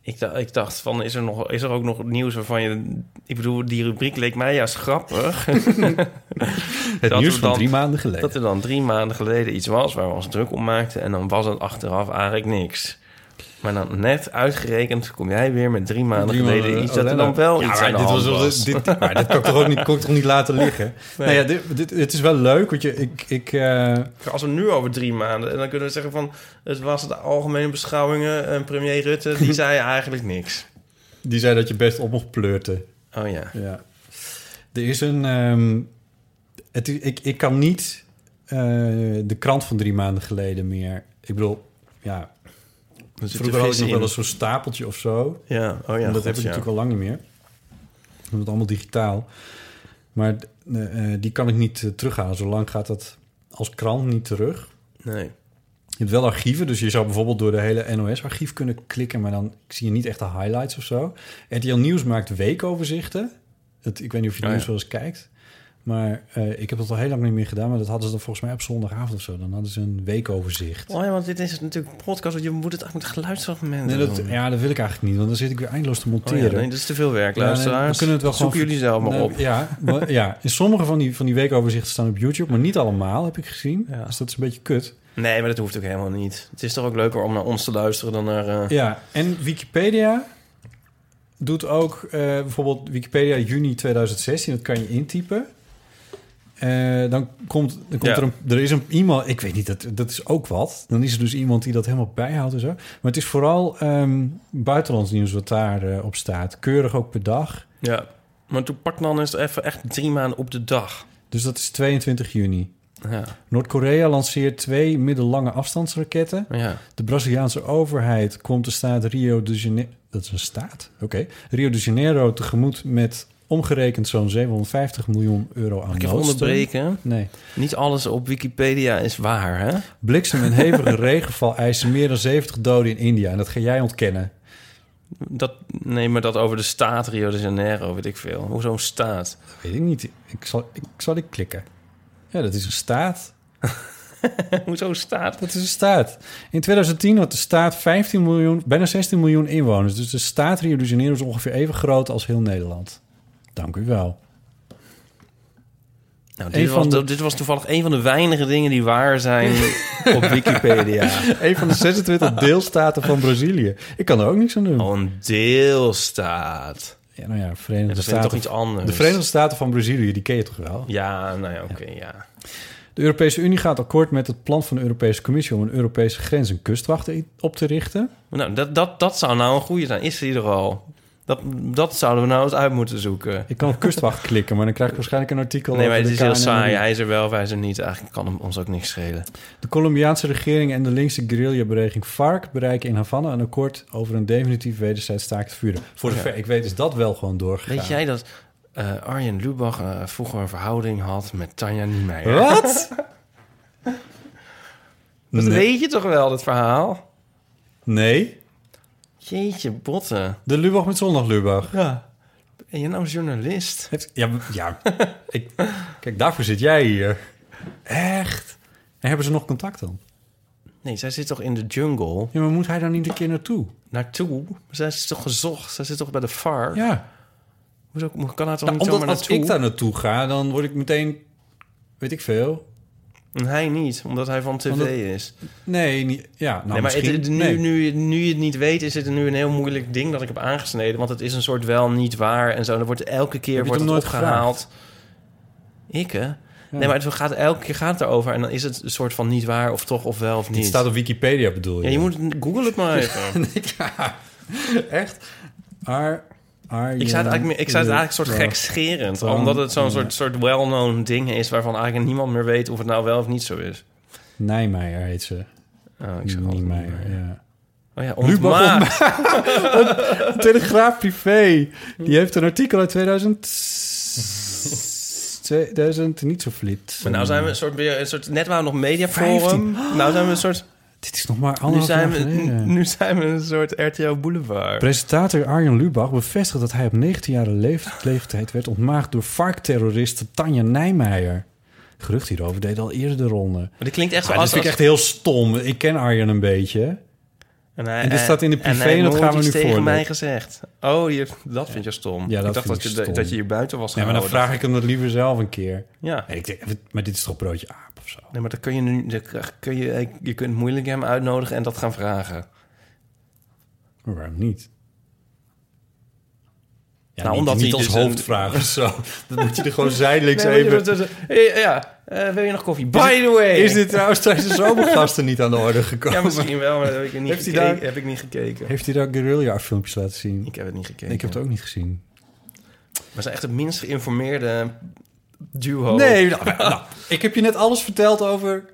Ik, dacht- ik dacht van, is er, nog, is er ook nog nieuws waarvan je... Ik bedoel, die rubriek leek mij juist grappig. Het Dat nieuws van dan- drie maanden geleden. dat er dan drie maanden geleden iets was waar we ons druk om maakten... en dan was het achteraf eigenlijk niks. Maar dan net uitgerekend kom jij weer met drie maanden Drie geleden maanden iets... dat er dan wel Ja, iets maar aan de dit hand was. was. wel- Dit, maar dit kan ik toch ook niet, kon ik toch niet laten liggen? Nou ja, dit, dit, het is wel leuk, want je, ik... ik eh, Als we nu over drie maanden... en dan kunnen we zeggen van... het was de algemene beschouwingen... en premier Rutte, die zei eigenlijk niks. die zei dat je best op mocht pleurten. Oh ja. Ja. Er is een... ehm, het, ik, ik kan niet eh, de krant van drie maanden geleden meer... Ik bedoel, ja... Er Vroeger had ik nog wel eens zo'n stapeltje of zo. Ja, oh ja. En dat God, heb ik ja. natuurlijk al lang niet meer. Dat is allemaal digitaal. Maar eh, eh, die kan ik niet eh, terughalen. Zolang gaat dat als krant niet terug. Nee. Je hebt wel archieven, dus je zou bijvoorbeeld door de hele NOS-archief kunnen klikken, maar dan zie je niet echt de highlights of zo. RTL Nieuws maakt weekoverzichten. Het, ik weet niet of je Oh, nieuws ja. wel eens kijkt. Maar eh, ik heb dat al heel lang niet meer gedaan. Maar dat hadden ze dan volgens mij op zondagavond of zo. Dan hadden ze een weekoverzicht. Oh ja, want dit is natuurlijk een podcast. want Je moet het eigenlijk met geluidsfragmenten Nee, dat, doen. ja, dat wil ik eigenlijk niet. Want dan zit ik weer eindeloos te Oh monteren. ja, nee, dat is te veel werk, Ja, nee, luisteraars. we kunnen het wel Zoeken gewoon- jullie zelf maar op. Ja, maar- ja, in sommige van die, van die weekoverzichten staan op YouTube, maar niet allemaal, heb ik gezien. Ja. Dus dat is een beetje kut. Nee, maar dat hoeft ook helemaal niet. Het is toch ook leuker om naar ons te luisteren dan naar... eh, Ja, en Wikipedia doet ook eh, bijvoorbeeld Wikipedia juni 2016, dat kan je intypen. Eh, dan komt, dan komt Ja. er een, er is een iemand, ik weet niet, dat, dat is ook wat. Dan is er dus iemand die dat helemaal bijhoudt en zo. Maar het is vooral ehm, buitenlands nieuws wat daar eh, op staat. Keurig ook per dag. Ja, maar toen pak dan het even echt drie maanden op de dag. Dus dat is 22 juni. Ja, Noord-Korea lanceert twee middellange afstandsraketten. ja. De Braziliaanse overheid komt de staat Rio de Janeiro... Dat is een staat? Oké. Rio de Janeiro tegemoet met omgerekend zo'n 750 miljoen euro aan ik onderbreken? Nee. Niet alles op Wikipedia is waar, hè? Bliksem en hevige regenval eisen meer dan 70 doden in India. En dat ga jij ontkennen. Dat, nee, maar dat over de staat Rio de Janeiro, weet ik veel. Hoezo een staat? Dat weet ik niet. Ik zal, ik zal ik klikken. Ja, dat is een staat. Hoezo een staat? Dat is een staat. In 2010 had de staat 15 miljoen, bijna 16 miljoen inwoners. Dus de staat Rio de Janeiro is ongeveer even groot als heel Nederland. Dank u wel. Nou, dit, was, de- dit was toevallig een van de weinige dingen die waar zijn op Wikipedia. Een van de 26 deelstaten van Brazilië. Ik kan er ook niks aan doen. Oh, een deelstaat. Ja, nou ja, Ja, Verenigde dat vind ik Staten. toch iets anders. De Verenigde Staten van Brazilië, die ken je toch wel? Ja, nou ja, oké, ja. De Europese Unie gaat akkoord met het plan van de Europese Commissie om een Europese grens- en kustwacht op te richten. Nou, dat, dat, dat zou nou een goede zijn. Is die er al? Dat, dat zouden we nou eens uit moeten zoeken. Ik kan op kustwacht klikken, maar dan krijg ik waarschijnlijk een artikel Nee, maar het is heel saai. Hij is er wel of hij is er niet. Eigenlijk kan hem ons ook niks schelen. De Colombiaanse regering en de linkse guerrilla-beweging FARC bereiken in Havana een akkoord over een definitief wederzijds staakt vuren. Voor Ja. ik weet is dat wel gewoon doorgegaan. Weet jij dat eh, Arjen Lubach eh, vroeger een verhouding had met Tanja Niemeyer? Wat? Dat Nee. weet je toch wel, dat verhaal? Nee. Jeetje, botten. De Lubach met zondag Lubach. Ja. Ben je nou journalist? Ja, ja. ik, kijk, daarvoor zit jij hier. Echt? En hebben ze nog contact dan? Nee, zij zit toch in de jungle? Ja, maar moet hij dan niet een keer naartoe? Naartoe? Zij is toch gezocht? Zij zit toch bij de FAR? Ja. Hoezo kan hij toch Nou, niet omdat zomaar als naartoe? ik daar naartoe ga, dan word ik meteen... Weet ik veel. En hij niet, omdat hij van tv Omdat- is. Nee, niet, ja, nou nee, maar het- misschien. het- nu, nee. nu, nu je het niet weet, is het nu een heel moeilijk ding dat ik heb aangesneden. Want het is een soort wel niet waar en zo. Er wordt elke keer wordt het opgehaald. Ik, hè? Nee, maar het gaat, elke keer gaat het erover. En dan is het een soort van niet waar of toch of wel of niet. Het staat op Wikipedia, bedoel je? Ja, je moet google het maar even. ja, echt? Ar, Arjen Ik zei het eigenlijk, ik zei het eigenlijk een soort gekscherend. Omdat het zo'n soort, soort well-known ding is... waarvan eigenlijk niemand meer weet of het nou wel of niet zo is. Nijmeijer heet ze. Oh, ik zeg Niemeyer, ja. Oh ja, ontmaakt. Telegraaf Privé. Die heeft een artikel uit 2000... 2000, niet zo flit. Maar nou zijn we een soort, weer een soort net waren we nog mediaforum. 15. Nou zijn we een soort... Dit is nog maar Nu anderhalf zijn, jaar we, nu zijn we een soort RTL Boulevard. Presentator Arjen Lubach bevestigt dat hij op 19-jarige leef- leeftijd werd ontmaagd door FARC-terroriste Tanja Nijmeijer. Gerucht hierover deed al eerder de ronde. Maar dit klinkt echt zo Ah, als... dat vind ik echt heel stom. Ik ken Arjen een beetje. En, hij, En dit staat in de privé en dat gaan we nu tegen mij gezegd. Oh, je, dat vind je stom. Ja, dat ik dacht vind dat ik je, stom. dat je hier buiten was Ja, maar dan vraag ik hem dat liever zelf een keer. Ja. Nee, ik denk, maar dit is toch broodje aap of zo? Nee, maar dan kun je nu... dan kun je, je kunt moeilijk hem uitnodigen en dat gaan vragen. Maar waarom niet? Ja, Nou, niet, omdat niet hij als dus een- hoofdvraag of zo. Dat moet je er gewoon zijdelings Nee, even... Hey, ja, eh, wil je nog koffie? By the way! Is dit trouwens tijdens de zomergasten niet aan de orde gekomen? Ja, misschien wel, maar dat heb ik niet, Heeft gekeken, daar- heb ik niet gekeken. Heeft hij daar guerrilla-filmpjes laten zien? Ik heb het niet gekeken. Ik heb het ook niet gezien. We zijn echt het minst geïnformeerde duo. Nee, nou, nou, ik heb je net alles verteld over,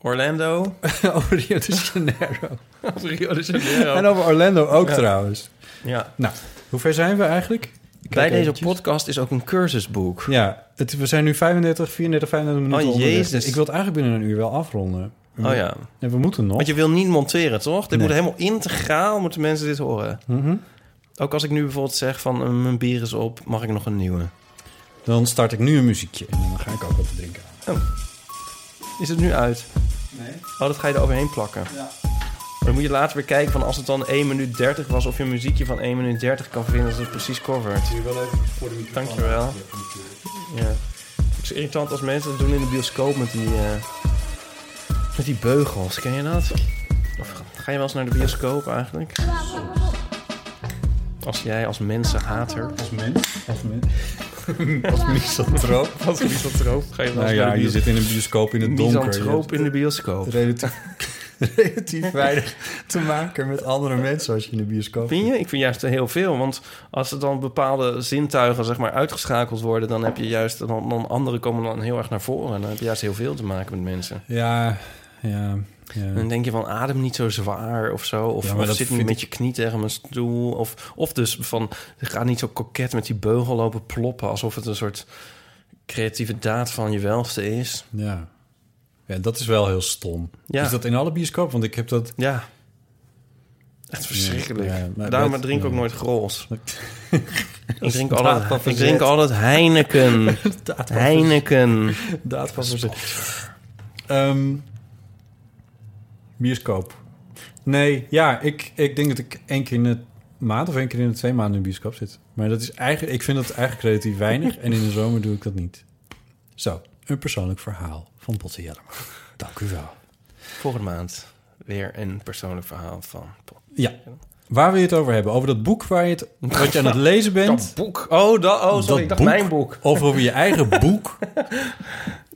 Orlando. over Rio de Janeiro. Rio de Janeiro. En over Orlando ook Ja. trouwens. Ja. Nou, hoe ver zijn we eigenlijk? Bij deze eventjes. podcast is ook een cursusboek. Ja, het, we zijn nu 35, 34, 35 minuten Oh, onderweg. jezus. Ik wil het eigenlijk binnen een uur wel afronden. Oh ja. En we moeten nog. Want je wil niet monteren, toch? Dit Nee. moet helemaal integraal, moeten mensen dit horen. Mhm. Ook als ik nu bijvoorbeeld zeg van eh, mijn bier is op, mag ik nog een nieuwe? Dan start ik nu een muziekje en dan ga ik ook wat drinken aan. Is het nu uit? Nee. Oh, dat ga je er overheen plakken. Ja. Dan moet je later weer kijken van als het dan 1 minuut 30 was... of je een muziekje van 1 minuut 30 kan vinden dat het precies covert. Zie je wel even voor de microfoon. Dankjewel. Ja. Het is irritant als mensen dat doen in de bioscoop met die, eh, met die beugels. Ken je dat? Of ga je wel eens naar de bioscoop eigenlijk? Als jij als mensenhater... Als mens? Als mens? als misantroop? Als misantroop ga je wel Nou eens ja, naar de je zit in een bioscoop in het donker. Je Misantroop in de bioscoop. relatief, relatief weinig te maken met andere mensen als je in de bioscoop Vind je? Ik vind juist heel veel. Want als er dan bepaalde zintuigen zeg maar, uitgeschakeld worden... dan heb je juist... Dan, dan anderen komen dan heel erg naar voren. En dan heb je juist heel veel te maken met mensen. Ja, ja, ja. En dan denk je van adem niet zo zwaar of zo. Of, Ja, of zit niet vind met je knie tegen mijn stoel. Of, of dus van ga niet zo koket met die beugel lopen ploppen. Alsof het een soort creatieve daad van je welste is. Ja. Ja, dat is wel heel stom. Ja. Is dat in alle bioscoop? Want ik heb dat... Ja. Echt verschrikkelijk. Ja, maar Daarom dat- drink ik ook nooit grols. ik drink altijd, ik drink altijd Heineken. Daad Heineken. Daad van. Ehm, bioscoop. Nee, ja, ik, ik denk dat ik één keer in de maand of één keer in de twee maanden in de bioscoop zit. Maar dat is eigenlijk, ik vind dat eigenlijk relatief weinig. en in de zomer doe ik dat niet. Zo, een persoonlijk verhaal van Botte Jellema. Dank u wel. Volgende maand weer een persoonlijk verhaal van... Ja, waar wil je het over hebben? Over dat boek waar je het, wat je aan het lezen bent? Dat boek. Oh, dat, oh sorry, Dat ik dacht boek? mijn boek. Of over je eigen boek?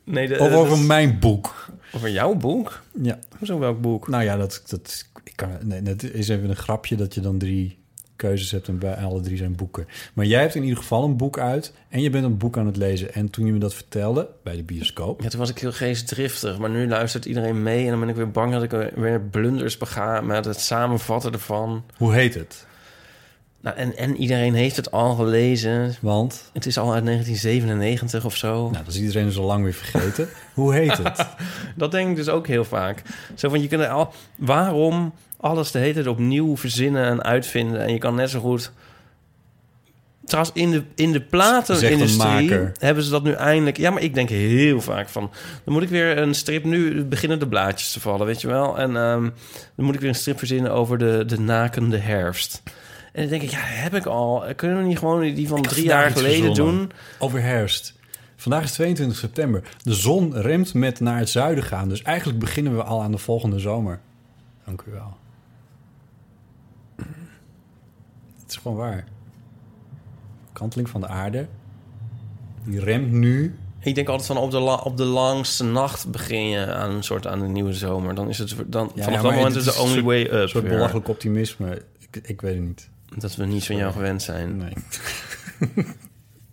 Nee, de, Of over mijn boek? over jouw boek? Ja. Hoezo welk boek? Nou ja, dat, dat, ik kan, nee, dat is even een grapje dat je dan drie keuzes hebt en bij alle drie zijn boeken. Maar jij hebt in ieder geval een boek uit en je bent een boek aan het lezen. En toen je me dat vertelde bij de bioscoop, Ja, toen was ik heel geestdriftig. Maar nu luistert iedereen mee. En dan ben ik weer bang dat ik weer blunders bega met het samenvatten ervan. hoe heet het? Nou, en, en iedereen heeft het al gelezen. Want, Het is al uit 1997 of zo. nou, dat is iedereen dus al lang weer vergeten. hoe heet het? Dat denk ik dus ook heel vaak. Zo van, je kunt al... Waarom alles de hele tijd opnieuw verzinnen en uitvinden? En je kan net zo goed... Trouwens, in de, in de platenindustrie hebben ze dat nu eindelijk... Ja, maar ik denk heel vaak van... Dan moet ik weer een strip... Nu beginnen de blaadjes te vallen, weet je wel? En ehm, dan moet ik weer een strip verzinnen over de, de nakende herfst. En dan denk ik, ja, heb ik al. Kunnen we niet gewoon die van drie jaar geleden doen? Over herfst. Vandaag is 22 september. De zon remt met naar het zuiden gaan. Dus eigenlijk beginnen we al aan de volgende zomer. Dank u wel. Het is gewoon waar. Kanteling van de aarde. Die remt nu. Ik denk altijd van op de, la- op de langste nacht begin je aan een soort aan de nieuwe zomer. Dan is het dan Ja, vanaf ja, dat moment is de een only way Een up. soort weer. belachelijk optimisme. Ik, ik weet het niet. Dat we niet van jou gewend zijn. Nee.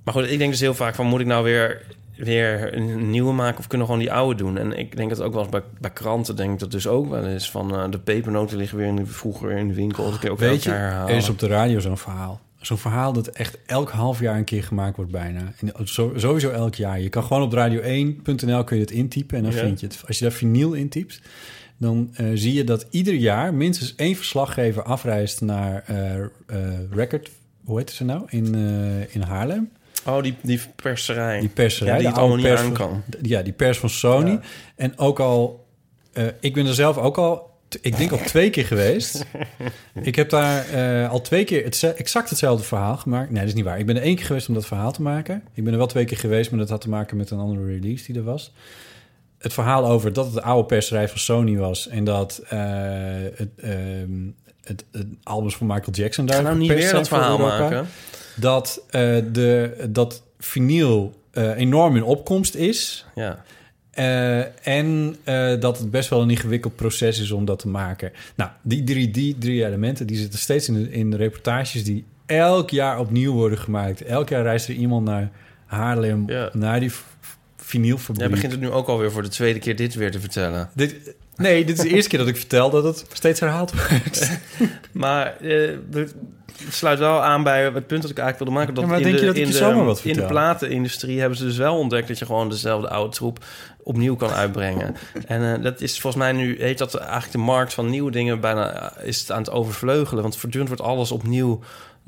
Maar goed, ik denk dus heel vaak van moet ik nou weer, weer een nieuwe maken of kunnen gewoon die oude doen? En ik denk dat ook wel eens bij, bij kranten denk ik dat dus ook wel eens van eh, de pepernoten liggen weer in de, vroeger in de winkel. Dat ook Weet je, herhalen. er is op de radio zo'n verhaal. Zo'n verhaal dat echt elk half jaar een keer gemaakt wordt bijna. En zo- sowieso elk jaar. Je kan gewoon op radio1.nl kun je het intypen en dan Ja. vind je het. Als je daar vinyl intypt, dan eh, zie je dat ieder jaar minstens één verslaggever afreist naar eh, Record... Hoe heet ze nou? In, in Haarlem. Oh, die, die perserij. Die perserij. Ja, die het allemaal niet pers aan van- kan. Ja, die pers van Sony. Ja. En ook al... eh, ik ben er zelf ook al... Ik denk al twee keer geweest. ik heb daar eh, al twee keer het, exact hetzelfde verhaal gemaakt. Nee, dat is niet waar. Ik ben er één keer geweest om dat verhaal te maken. Ik ben er wel twee keer geweest, maar dat had te maken met een andere release die er was. Het verhaal over dat het de oude perserij van Sony was... en dat eh, het, ehm, het, het albums van Michael Jackson daar Ga nou niet weer dat verhaal maken. Dat, eh, de, dat vinyl eh, enorm in opkomst is. Ja. Eh, en dat het best wel een ingewikkeld proces is om dat te maken. Nou, die drie, die drie elementen die zitten steeds in de, in de reportages die elk jaar opnieuw worden gemaakt. Elk jaar reist er iemand naar Haarlem, Ja. naar die vinylfabriek. Jij begint het nu ook alweer voor de tweede keer dit weer te vertellen. Dit, nee, dit is de eerste keer dat ik vertel dat het steeds herhaald wordt. Maar sluit wel aan bij het punt dat ik eigenlijk wilde maken. Dat Ja, maar in denk de, je dat in je de, zomaar wat In de vertel? platenindustrie hebben ze dus wel ontdekt... dat je gewoon dezelfde oude troep opnieuw kan uitbrengen. en eh, dat is volgens mij nu... heet dat eigenlijk de markt van nieuwe dingen... bijna eh, is het aan het overvleugelen. Want voortdurend wordt alles opnieuw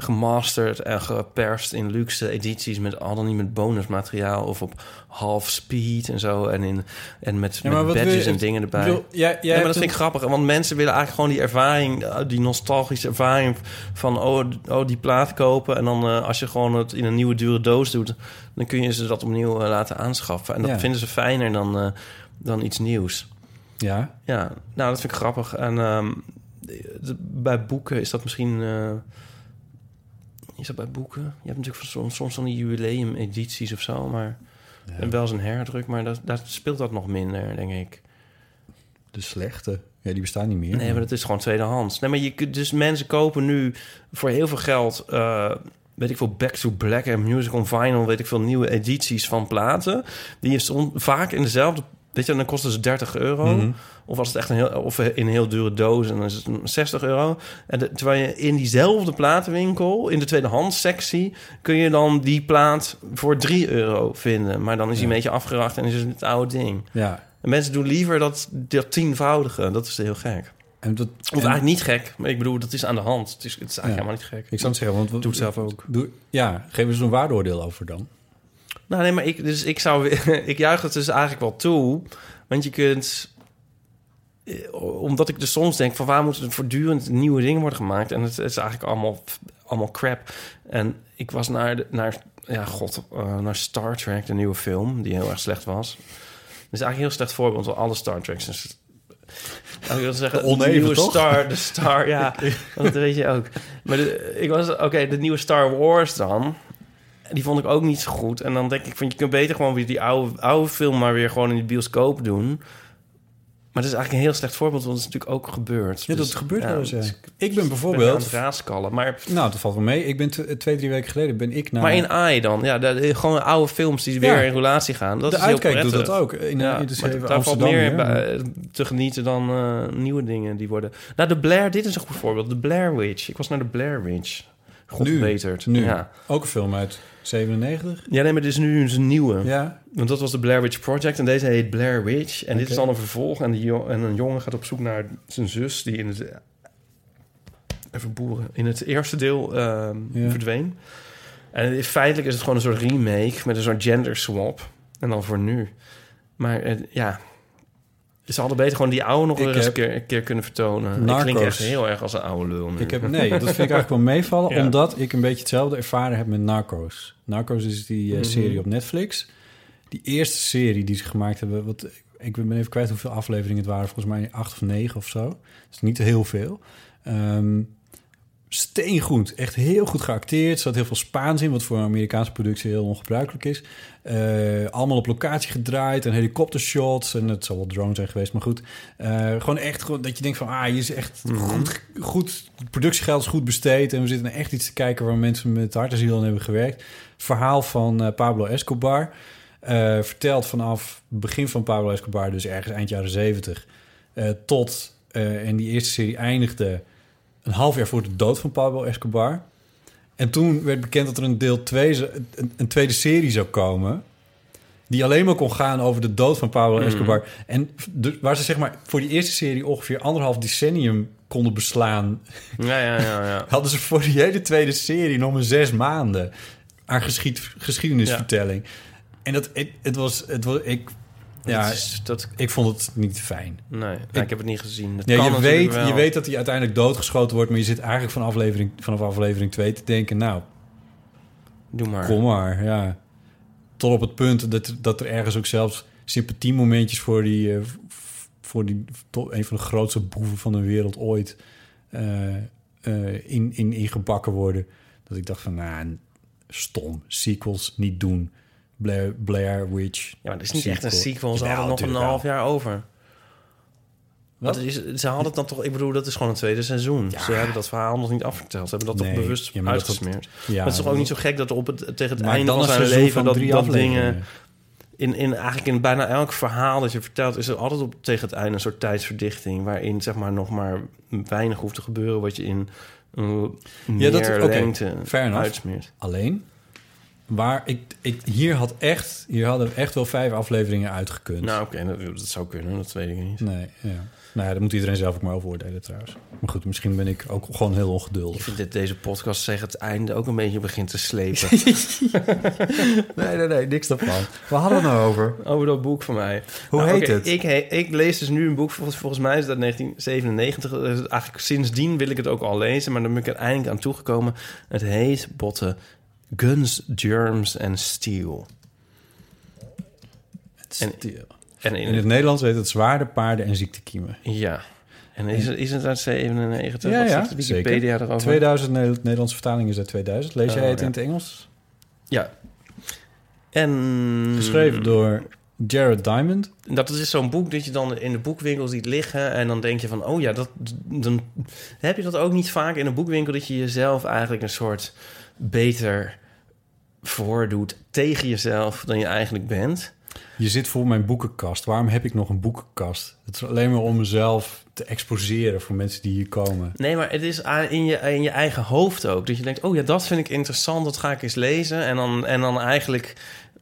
gemasterd en geperst in luxe edities met al dan niet met bonusmateriaal of op half speed en zo en in en met, Ja, met badges je- en dingen erbij. Ik bedoel, jij- jij ja, maar dat vind ik grappig, want mensen willen eigenlijk gewoon die ervaring, eh, die nostalgische ervaring van oh, oh die plaat kopen en dan eh, als je gewoon het in een nieuwe dure doos doet, dan kun je ze dat opnieuw eh, laten aanschaffen en dat Ja. vinden ze fijner dan dan iets nieuws. Ja, Ja, nou, dat vind ik grappig. En ehm, de- bij boeken is dat misschien... is dat bij boeken? Je hebt natuurlijk soms, soms van die jubileum-edities of zo, maar... En wel eens een herdruk, maar dat, daar speelt dat nog minder, denk ik. de slechte. Ja, die bestaan niet meer. Nee, maar dat is gewoon tweedehands. Nee, maar je, kunt- dus mensen kopen nu voor heel veel geld... eh, weet ik veel, Back to Black en Music on Vinyl... weet ik veel, nieuwe edities van platen. Die is on- vaak in dezelfde... Weet je, dan kost het dus 30 euro. Mhm. Of was het echt een heel, of in een heel dure doos en dan is het 60 euro. En de- terwijl je in diezelfde platenwinkel, in de tweedehands sectie, kun je dan die plaat voor 3 euro vinden. Maar dan is die Ja. een beetje afgeracht en is het het oude ding. Ja, En mensen doen liever dat, dat tienvoudige. Dat is heel gek. en dat... Of en- eigenlijk niet gek, maar ik bedoel, dat is aan de hand. Het is, het is eigenlijk Ja. helemaal niet gek. Ik zou het zeggen, want... wat- Doe het zelf ook. Doe, ja, geef eens een waardeoordeel over dan. Nou, nee, maar ik, dus ik zou, ik juich het dus eigenlijk wel toe, want je kunt, eh, omdat ik dus soms denk van waar moeten er voortdurend nieuwe dingen worden gemaakt en het, is eigenlijk allemaal, allemaal crap. En ik was naar, de, naar ja, god, eh, naar Star Trek, de nieuwe film die heel erg slecht was. Dat is eigenlijk een heel slecht voorbeeld, want alle Star Treks. Dus, ik wil zeggen, Oneven, de nieuwe toch? Star, de Star, ja, dat weet je ook. Maar de, ik was, oké, de nieuwe Star Wars dan. Die vond ik ook niet zo goed. En dan denk ik van, je kunt beter gewoon weer die oude, oude film maar weer gewoon in de bioscoop doen. Maar dat is eigenlijk een heel slecht voorbeeld, want dat is natuurlijk ook gebeurd. Ja, dat Dus, gebeurt wel eens, ja. dus Ik ben Ik ben aan bijvoorbeeld... het raaskallen. Maar, Nou, dat valt wel mee. Ik ben twee, drie weken geleden ben ik naar... maar in AI dan, ja, de, gewoon oude films die weer Ja. in relatie gaan. Dat de is heel uitkijk doet prettig. dat ook. In, ja, in de maar daar valt meer bij, eh, te genieten dan eh, nieuwe dingen die worden... Nou, de Blair, dit is een goed voorbeeld. De Blair Witch. Ik was naar de Blair Witch. God Nu, nu. Ja. Ook een film uit 97. ja, nee, maar dit is nu eens een nieuwe. Ja, Want dat was de Blair Witch Project en deze heet Blair Witch. En dit is dan een vervolg. En, die en een jongen gaat op zoek naar zijn zus die in het... Even boeren. In het eerste deel ehm, Ja. verdween. En feitelijk is het gewoon een soort remake met een soort gender swap. En dan voor nu. Maar ja... Ze hadden beter gewoon die oude nog Ik een keer, een keer kunnen vertonen. Ik Narcos. klink echt heel erg als een oude lul nu. ik heb, nee, dat vind ik eigenlijk wel meevallen, Ja. omdat ik een beetje hetzelfde ervaren heb met Narcos. Narcos is die eh, Mhm. serie op Netflix. Die eerste serie die ze gemaakt hebben, wat, ik ben even kwijt hoeveel afleveringen het waren, volgens mij acht of negen of zo. Is niet heel veel. Ehm steengoed, echt heel goed geacteerd. Er zat heel veel Spaans in, wat voor een Amerikaanse productie heel ongebruikelijk is. Eh, allemaal op locatie gedraaid en helikoptershots. En het zal wel drone zijn geweest, maar goed. Eh, gewoon echt gewoon dat je denkt van, ah, hier is echt goed, goed. Het productiegeld is goed besteed. En we zitten naar echt iets te kijken waar mensen met hart en ziel aan hebben gewerkt. Verhaal van eh, Pablo Escobar. verteld vanaf het begin van Pablo Escobar, dus ergens eind jaren zeventig. tot, en die eerste serie eindigde een half jaar voor de dood van Pablo Escobar. En toen werd bekend dat er een deel 2, een, een tweede serie zou komen. Die alleen maar kon gaan over de dood van Pablo Escobar. En de, waar ze zeg maar voor die eerste serie ongeveer anderhalf decennium konden beslaan, Ja, ja, ja. ja. hadden ze voor die hele tweede serie nog maar zes maanden aan geschied, geschiedenisvertelling. En dat, het, het was, het was, ik, ja, Dat is- dat, ik vond het niet fijn. nee, nou, ik, heb het niet gezien. Dat kan je, weet, wel. je weet dat hij uiteindelijk doodgeschoten wordt, maar je zit eigenlijk van aflevering, vanaf aflevering 2 te denken, nou, Doe maar. kom maar, ja. Tot op het punt dat, dat er ergens ook zelfs sympathiemomentjes voor die, eh, voor die een van de grootste boeven van de wereld ooit eh, in, in, ingebakken worden. Dat ik dacht van, nou, stom, sequels niet doen. Blair, Blair Witch. Ja, maar het is niet echt een sequel. Ze Jawel, hadden nog een half jaar over. Wat? Is, ze hadden het dan toch... Ik bedoel, dat is gewoon een tweede seizoen. Ze hebben dat verhaal nog niet afverteld. Ze hebben dat Nee, toch bewust ja, maar dat- uitgesmeerd. Ja, maar het is toch ook niet zo gek dat op het, tegen het einde van zijn leven... dat, dat dingen... In, in, eigenlijk in bijna elk verhaal dat je vertelt... is er altijd op, tegen het einde een soort tijdsverdichting... waarin zeg maar nog maar weinig hoeft te gebeuren... wat je in uh, Ja, dat- meer enough. uitsmeert. Alleen, waar ik, ik hier had echt, hier hadden echt wel vijf afleveringen uitgekund. Nou, oké, dat, dat zou kunnen. Dat weet ik niet. Nee, ja. Nou ja, dat moet iedereen zelf ook maar over oordelen trouwens. Maar goed, misschien ben ik ook gewoon heel Ik ongeduldig. vind dat deze podcast zeg het einde ook een beetje begint te slepen. Nee, nee, nee, niks daarvan. We hadden het nou over. Over dat boek van mij. Hoe Nou, heet het? Ik, ik lees dus nu een boek, volgens, volgens mij is dat 1997. Dus Eigenlijk sindsdien wil ik het ook al lezen, maar dan ben ik er eindelijk aan toegekomen. Het heet Botte Guns, Germs en Steel. En, en in, In het Nederlands heet het zwaarden, paarden en ziektekiemen. Ja. En is het, is het uit 97? Ja, Wat ja, Wikipedia zeker. erover? 2000, Ne- Nederlandse vertaling is uit 2000. Lees jij Oh, het ja. in het Engels? Ja. En... Geschreven door Jared Diamond. Dat is dus zo'n boek dat je dan in de boekwinkel ziet liggen... en dan denk je van, oh ja, dat, dan heb je dat ook niet vaak in een boekwinkel... dat je jezelf eigenlijk een soort beter voordoet tegen jezelf dan je eigenlijk bent. Je zit voor mijn boekenkast. Waarom heb ik nog een boekenkast? Het is alleen maar om mezelf te exposeren voor mensen die hier komen. Nee, maar het is in je, in je eigen hoofd ook. Dat je denkt, oh ja, dat vind ik interessant, dat ga ik eens lezen. En dan, en dan eigenlijk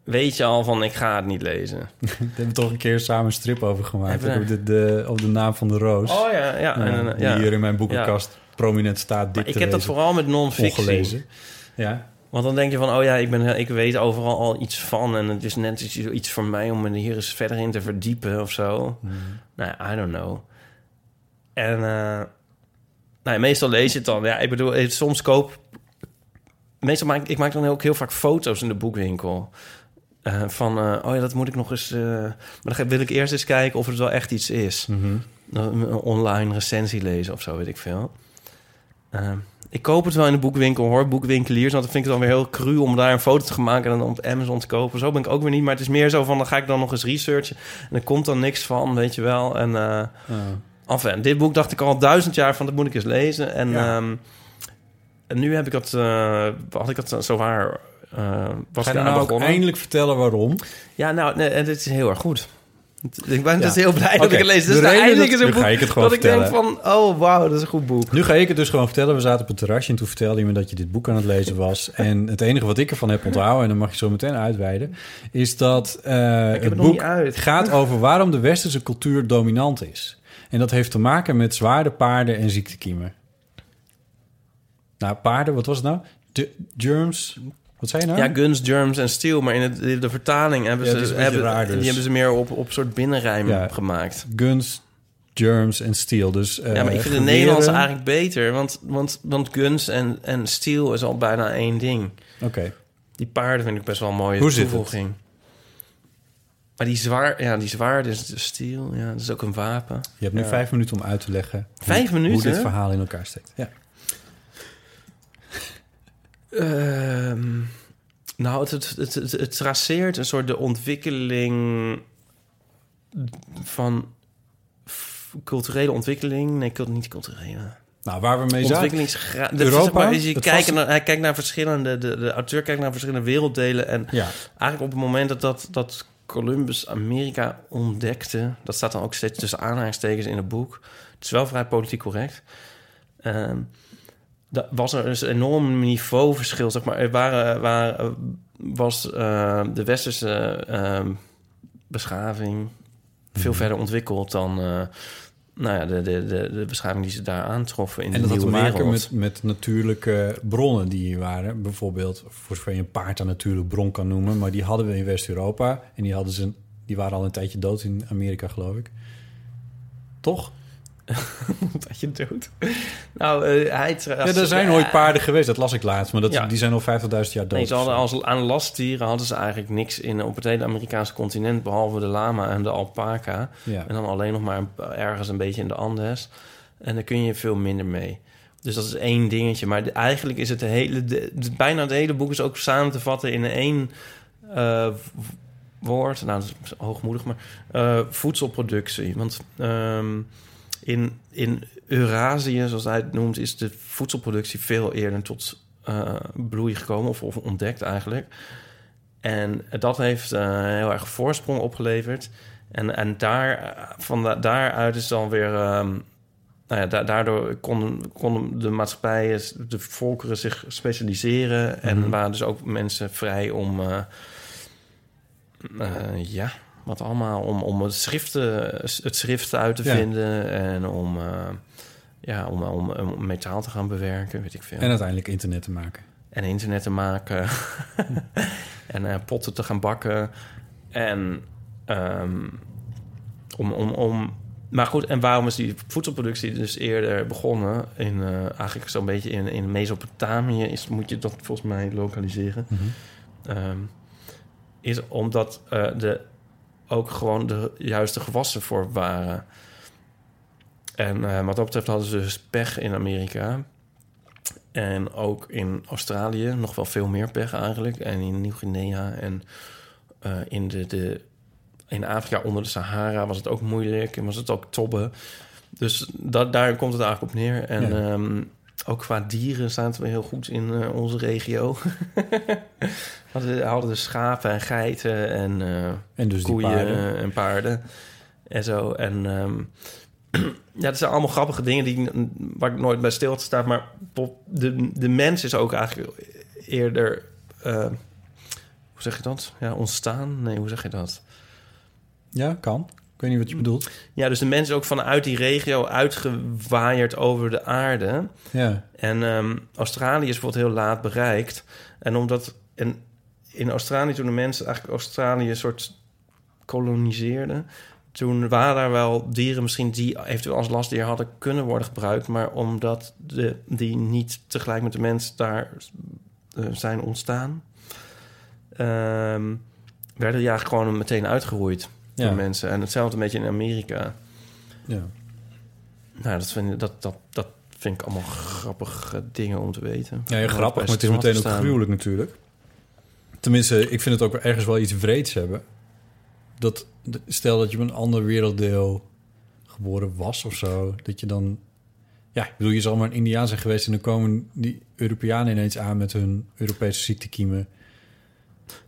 weet je al van, ik ga het niet lezen. Daar hebben we toch een keer samen een strip over gemaakt. Over de, de, de naam van de roos. Oh ja, ja. En, en, die ja. hier in mijn boekenkast prominent staat. Dit ik heb dat vooral met non-fictie. Ja. Want dan denk je van, oh ja, ik, ben, ik weet overal al iets van... en het is net iets, iets voor mij om me hier eens verder in te verdiepen of zo. Nou, ja, I don't know. En nou ja, meestal lees je het dan. Ja, ik bedoel, eh, soms koop... Meestal maak ik, maak dan ook heel vaak foto's in de boekwinkel. Eh, van, oh ja, dat moet ik nog eens... maar dan wil ik eerst eens kijken of het wel echt iets is. Mhm. Een online recensie lezen of zo, weet ik veel. Ik koop het wel in de boekwinkel, hoor. Boekwinkeliers, want dan vind ik het dan weer heel cru om daar een foto te gaan maken en dan op Amazon te kopen. Zo ben ik ook weer niet. Maar het is meer zo van, dan ga ik dan nog eens researchen. En er komt dan niks van, weet je wel. En, eh Oh. enfin, dit boek dacht ik al duizend jaar van, dat moet ik eens lezen. En, Ja. ehm, en nu heb ik dat, eh, had ik dat zo waar... eh was Ga ik je nou begonnen. eindelijk vertellen waarom? Ja, nou, nee, en dit is heel erg goed. Ik ben dus heel blij dat ik het lees. de Dus eindelijk dat- is een boek ga ik het gewoon dat ik denk van... Oh, wauw, dat is een goed boek. Nu ga ik het dus gewoon vertellen. We zaten op het terrasje en toen vertelde je me dat je dit boek aan het lezen was. En het enige wat ik ervan heb onthouden, en dan mag je zo meteen uitweiden, is dat eh, het boek gaat over waarom de westerse cultuur dominant is. En dat heeft te maken met zwaarde paarden en ziektekiemen. Nou, paarden, wat was het nou? De germs. Wat zei je nou? Ja, Guns, Germs en Steel. Maar in het, de, de vertaling hebben Ja, ze, hebben, raar dus. die hebben ze meer op, op soort binnenrijm Ja. gemaakt. Guns, germs en steel. Dus, eh, ja, maar ik vind het geweren- Nederlands eigenlijk beter. Want, want, want Guns en, en Steel is al bijna één ding. Oké. Die paarden vind ik best wel een mooie Hoe zit het? toevoeging. Maar die zwaar, ja, die zwaard is de Steel. Ja, dat is ook een wapen. Je hebt nu Ja. vijf minuten om uit te leggen Vijf hoe, minuten? hoe dit verhaal in elkaar steekt. Ja. Ehm, nou, het, het, het, het, het traceert een soort de ontwikkeling van culturele ontwikkeling. Nee, cult- niet culturele. Nou, waar we mee zaten. Ontwikkelingsgra- dat is Europa, zeg maar, is je kijkt naar, hij kijkt naar verschillende, de, de auteur kijkt naar verschillende werelddelen. En Ja. eigenlijk op het moment dat, dat, dat Columbus Amerika ontdekte, dat staat dan ook steeds tussen aanhalingstekens in het boek. Het is wel vrij politiek correct. Ehm dat was er dus een enorm niveauverschil. Zeg maar. Er waren, waren, was eh, de westerse ehm, beschaving veel Mhm. verder ontwikkeld dan eh, nou ja, de, de, de, de beschaving die ze daar aantroffen in En de dat had te nieuwe maken wereld. met, met natuurlijke bronnen die hier waren. Bijvoorbeeld, voor zover je een paard een natuurlijk bron kan noemen. Maar die hadden we in West-Europa. En die, hadden ze, die waren al een tijdje dood in Amerika, geloof ik. Toch? dat je dood. Nou, eh, hij... Ja, er zijn ooit paarden geweest, dat las ik laatst. Maar dat, Ja. die zijn al 50.000 jaar dood. Nee, ze hadden als, aan lastdieren hadden ze eigenlijk niks in, op het hele Amerikaanse continent... behalve de lama en de alpaca. Ja. En dan alleen nog maar ergens een beetje in de Andes. En daar kun je veel minder mee. Dus dat is één dingetje. Maar de- eigenlijk is het de hele, de, bijna het hele boek is ook samen te vatten in één eh, woord. Nou, dat is hoogmoedig, maar eh, voedselproductie. Want ehm, in, in Eurasië, zoals hij het noemt, is de voedselproductie veel eerder tot eh, bloei gekomen, of, of ontdekt eigenlijk. En dat heeft eh, heel erg voorsprong opgeleverd. En, en daar, eh, van da- daaruit is dan weer... ehm, nou ja, da- daardoor konden, konden de maatschappijen, de volkeren zich specialiseren. En Mhm. waren dus ook mensen vrij om... ja, wat allemaal om, om het, schriften, het schrift uit te Ja. vinden en om, eh, ja, om, om, om metaal te gaan bewerken, weet ik veel. En uiteindelijk internet te maken. en internet te maken en eh, potten te gaan bakken en ehm, om, om, om maar goed en waarom is die voedselproductie dus eerder begonnen in eh, eigenlijk zo'n beetje in, in Mesopotamië is moet je dat volgens mij lokaliseren Ehm, is omdat eh, de ook gewoon de juiste gewassen voor waren en eh, wat dat betreft hadden ze dus pech in Amerika en ook in Australië nog wel veel meer pech eigenlijk. En in Nieuw-Guinea en eh, in, de, de, in Afrika onder de Sahara was het ook moeilijk. En was het ook tobben. Dus dat, daar komt het eigenlijk op neer. En Ja. ehm, ook qua dieren zaten we heel goed in eh, onze regio. we hadden, dus schapen en geiten en... eh, En dus koeien paarden. en paarden en zo. En ehm, ja, dat zijn allemaal grappige dingen die, waar ik nooit bij stil had staan. Maar de, de mens is ook eigenlijk eerder... eh, hoe zeg je dat? Ja, ontstaan? Nee, hoe zeg je dat? Ja, kan. Ik weet niet wat je bedoelt. Ja, dus de mens is ook vanuit die regio uitgewaaid over de aarde. Ja. En ehm, Australië is bijvoorbeeld heel laat bereikt. En omdat en in Australië, toen de mensen eigenlijk Australië een soort koloniseerden, toen waren daar wel dieren misschien die eventueel als lastdier hadden kunnen worden gebruikt, maar omdat de, die niet tegelijk met de mens daar eh, zijn ontstaan, ehm, werden die eigenlijk gewoon meteen uitgeroeid Ja. mensen. En hetzelfde een beetje in Amerika. ja. Nou, dat vind, ik- dat, dat, dat vind ik allemaal grappige dingen om te weten. Ja, grappig, maar het is meteen ook gruwelijk natuurlijk. Tenminste, ik vind het ook ergens wel iets wreeds hebben. Dat, stel dat je op een ander werelddeel geboren was of zo, dat je dan... Ja, ik bedoel, je zal maar een Indiaan zijn geweest... en dan komen die Europeanen ineens aan met hun Europese ziektekiemen.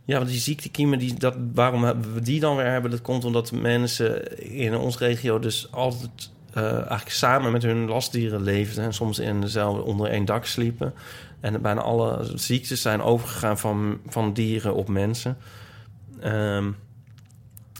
Ja, want die ziektekiemen, die, dat, waarom hebben we die dan weer hebben? Dat komt omdat mensen in onze regio dus altijd eh, eigenlijk samen met hun lastdieren leefden... en soms in dezelfde, onder één dak sliepen. En bijna alle ziektes zijn overgegaan van, van dieren op mensen. Ehm,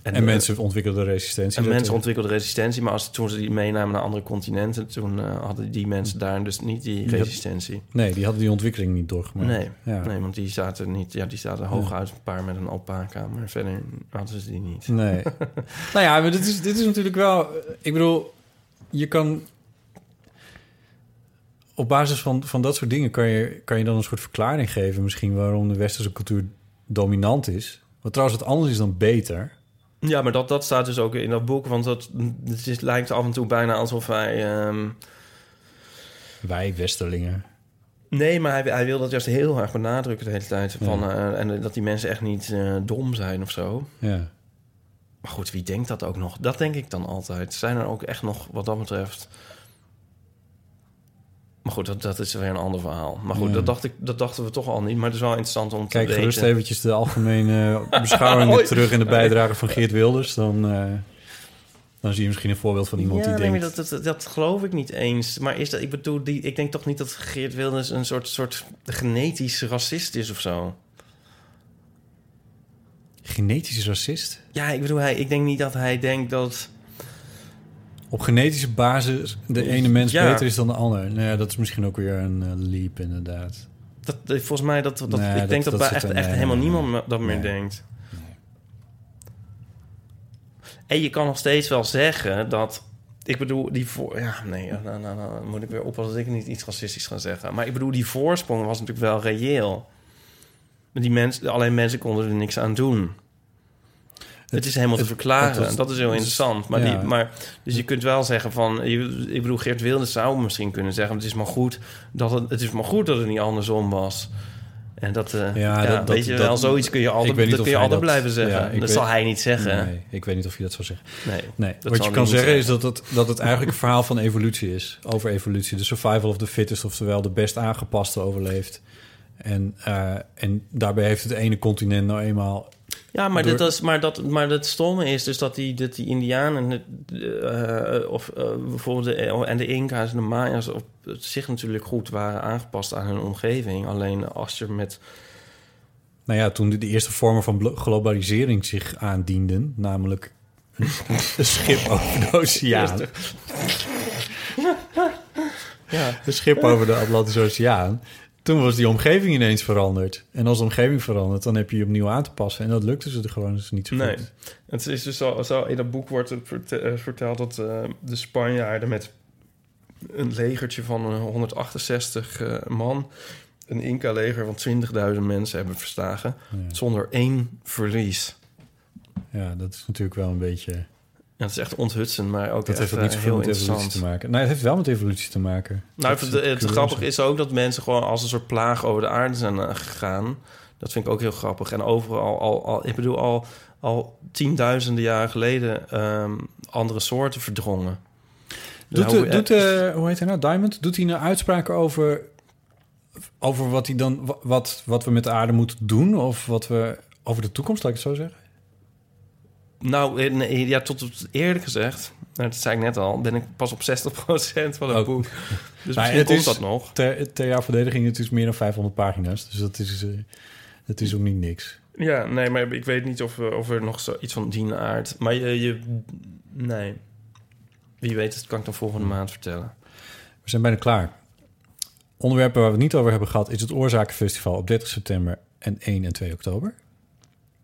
En, mensen ontwikkelden resistentie. En mensen ontwikkelden resistentie, maar als, toen ze die meenamen naar andere continenten... toen eh, hadden die mensen daar dus niet die resistentie. Nee, die hadden die ontwikkeling niet doorgemaakt. Nee, Ja. nee, want die zaten niet. Ja, die zaten hooguit een paar met een alpaca, maar verder hadden ze die niet. Nee. nou ja, maar dit is, dit is natuurlijk wel... Ik bedoel, je kan... Op basis van, van dat soort dingen kan je, kan je dan een soort verklaring geven... misschien waarom de westerse cultuur dominant is. Wat trouwens wat anders is dan beter. Ja, maar dat, dat staat dus ook in dat boek, want dat, het is, lijkt af en toe bijna alsof hij. ehm, Wij westerlingen. nee, maar hij, hij wil dat juist heel erg benadrukken de hele tijd. Van, eh, en dat die mensen echt niet eh, dom zijn of zo. Ja. Maar goed, wie denkt dat ook nog? Dat denk ik dan altijd. Zijn er ook echt nog, wat dat betreft. Maar goed, dat, dat is weer een ander verhaal. Maar goed, Ja. dat, dacht ik, dat dachten we toch al niet. Maar het is wel interessant om te Kijk weten. gerust eventjes de algemene beschouwingen terug... in de bijdrage van Geert Wilders. Dan, eh, dan zie je misschien een voorbeeld van iemand ja, die nee, denkt... dat, dat, dat geloof ik niet eens. Maar is dat, ik bedoel, die, ik denk toch niet dat Geert Wilders een soort, soort genetisch racist is of zo. Genetisch racist? Ja, ik bedoel, hij, ik denk niet dat hij denkt dat. Op genetische basis de ene mens Ja. beter is dan de ander. Nou ja, dat is misschien ook weer een eh, leap inderdaad. dat eh, volgens mij, dat, dat, Nee, ik denk dat- dat, echt, echt nee, helemaal nee, niemand dat meer denkt. En je kan nog steeds wel zeggen dat. Ik bedoel, die voor. Ja, nee, nou, nou, nou, moet ik weer oppassen dat ik niet iets racistisch ga zeggen. Maar ik bedoel, die voorsprong was natuurlijk wel reëel. Die mensen, alleen mensen konden er niks aan doen. Het, is helemaal te verklaren. dat is heel interessant. Maar, ja. die, maar dus je kunt wel zeggen van, ik bedoel, Geert Wilders zou misschien kunnen zeggen, het is maar goed dat het, het is maar goed dat het niet andersom was. En dat, eh, Ja, ja, dat- dat- weet je dat- wel, zoiets kun je altijd, dat kun je altijd blijven zeggen. ja, dat weet- zal hij niet zeggen. Nee, ik weet niet of je dat zou zeggen. Nee. Nee, wat je kan zeggen is dat het, dat het eigenlijk een verhaal van evolutie is. Over evolutie. De survival of the fittest, oftewel de best aangepaste overleeft. En, eh, en daarbij heeft het ene continent nou eenmaal... Ja, maar, Door- dat is, maar, dat, maar het stomme is dus dat die, dat die Indianen eh, of eh, bijvoorbeeld de, en de Inca's en de Maya's op zich natuurlijk goed waren aangepast aan hun omgeving. Alleen als je met nou ja, toen de, eerste vormen van globalisering zich aandienden, namelijk een, een schip over de oceaan. Ja. Een schip over de Atlantische Oceaan. Toen was die omgeving ineens veranderd. En als de omgeving verandert, dan heb je je opnieuw aan te passen. En dat lukte ze er gewoon dus niet zo Nee. goed. Het is dus al, zo, in dat boek wordt het eh, verteld dat eh, de Spanjaarden met een legertje van eh, 168 eh, man, een Inca-leger van 20.000 mensen hebben verslagen, Ja. zonder één verlies. Ja, dat is natuurlijk wel een beetje... Ja, het is echt onthutsend, maar ook Dat heeft ook niet eh, zoveel heel met evolutie te maken. Nee, het heeft wel met evolutie te maken. Nou, Dat het, het, curieus. grappige is ook dat mensen gewoon als een soort plaag over de aarde zijn eh, gegaan. Dat vind ik ook heel grappig. En overal, al, al, ik bedoel, al, al tienduizenden jaren geleden ehm, andere soorten verdrongen. Doet, Nou, de, eh, doet hoe heet hij nou, Diamond? Doet hij nou uitspraken over, over wat, hij dan, wa- wat, wat we met de aarde moeten doen? Of wat we over de toekomst, laat ik het zo zeggen? Nou, nee, ja, tot eerlijk gezegd, nou, dat zei ik net al, ben ik pas op 60% van het Oh. boek. Dus Maar misschien komt dat nog. Ter, ter jouw verdediging, het is meer dan 500 pagina's. Dus dat is, dat is ook niet niks. Ja, nee, maar ik weet niet of, eh, of er nog zo iets van die aard. Maar je, je, nee. Wie weet, dat kan ik dan volgende maand vertellen. We zijn bijna klaar. Onderwerpen waar we het niet over hebben gehad... is het Oorzakenfestival op 30 september en 1 en 2 oktober.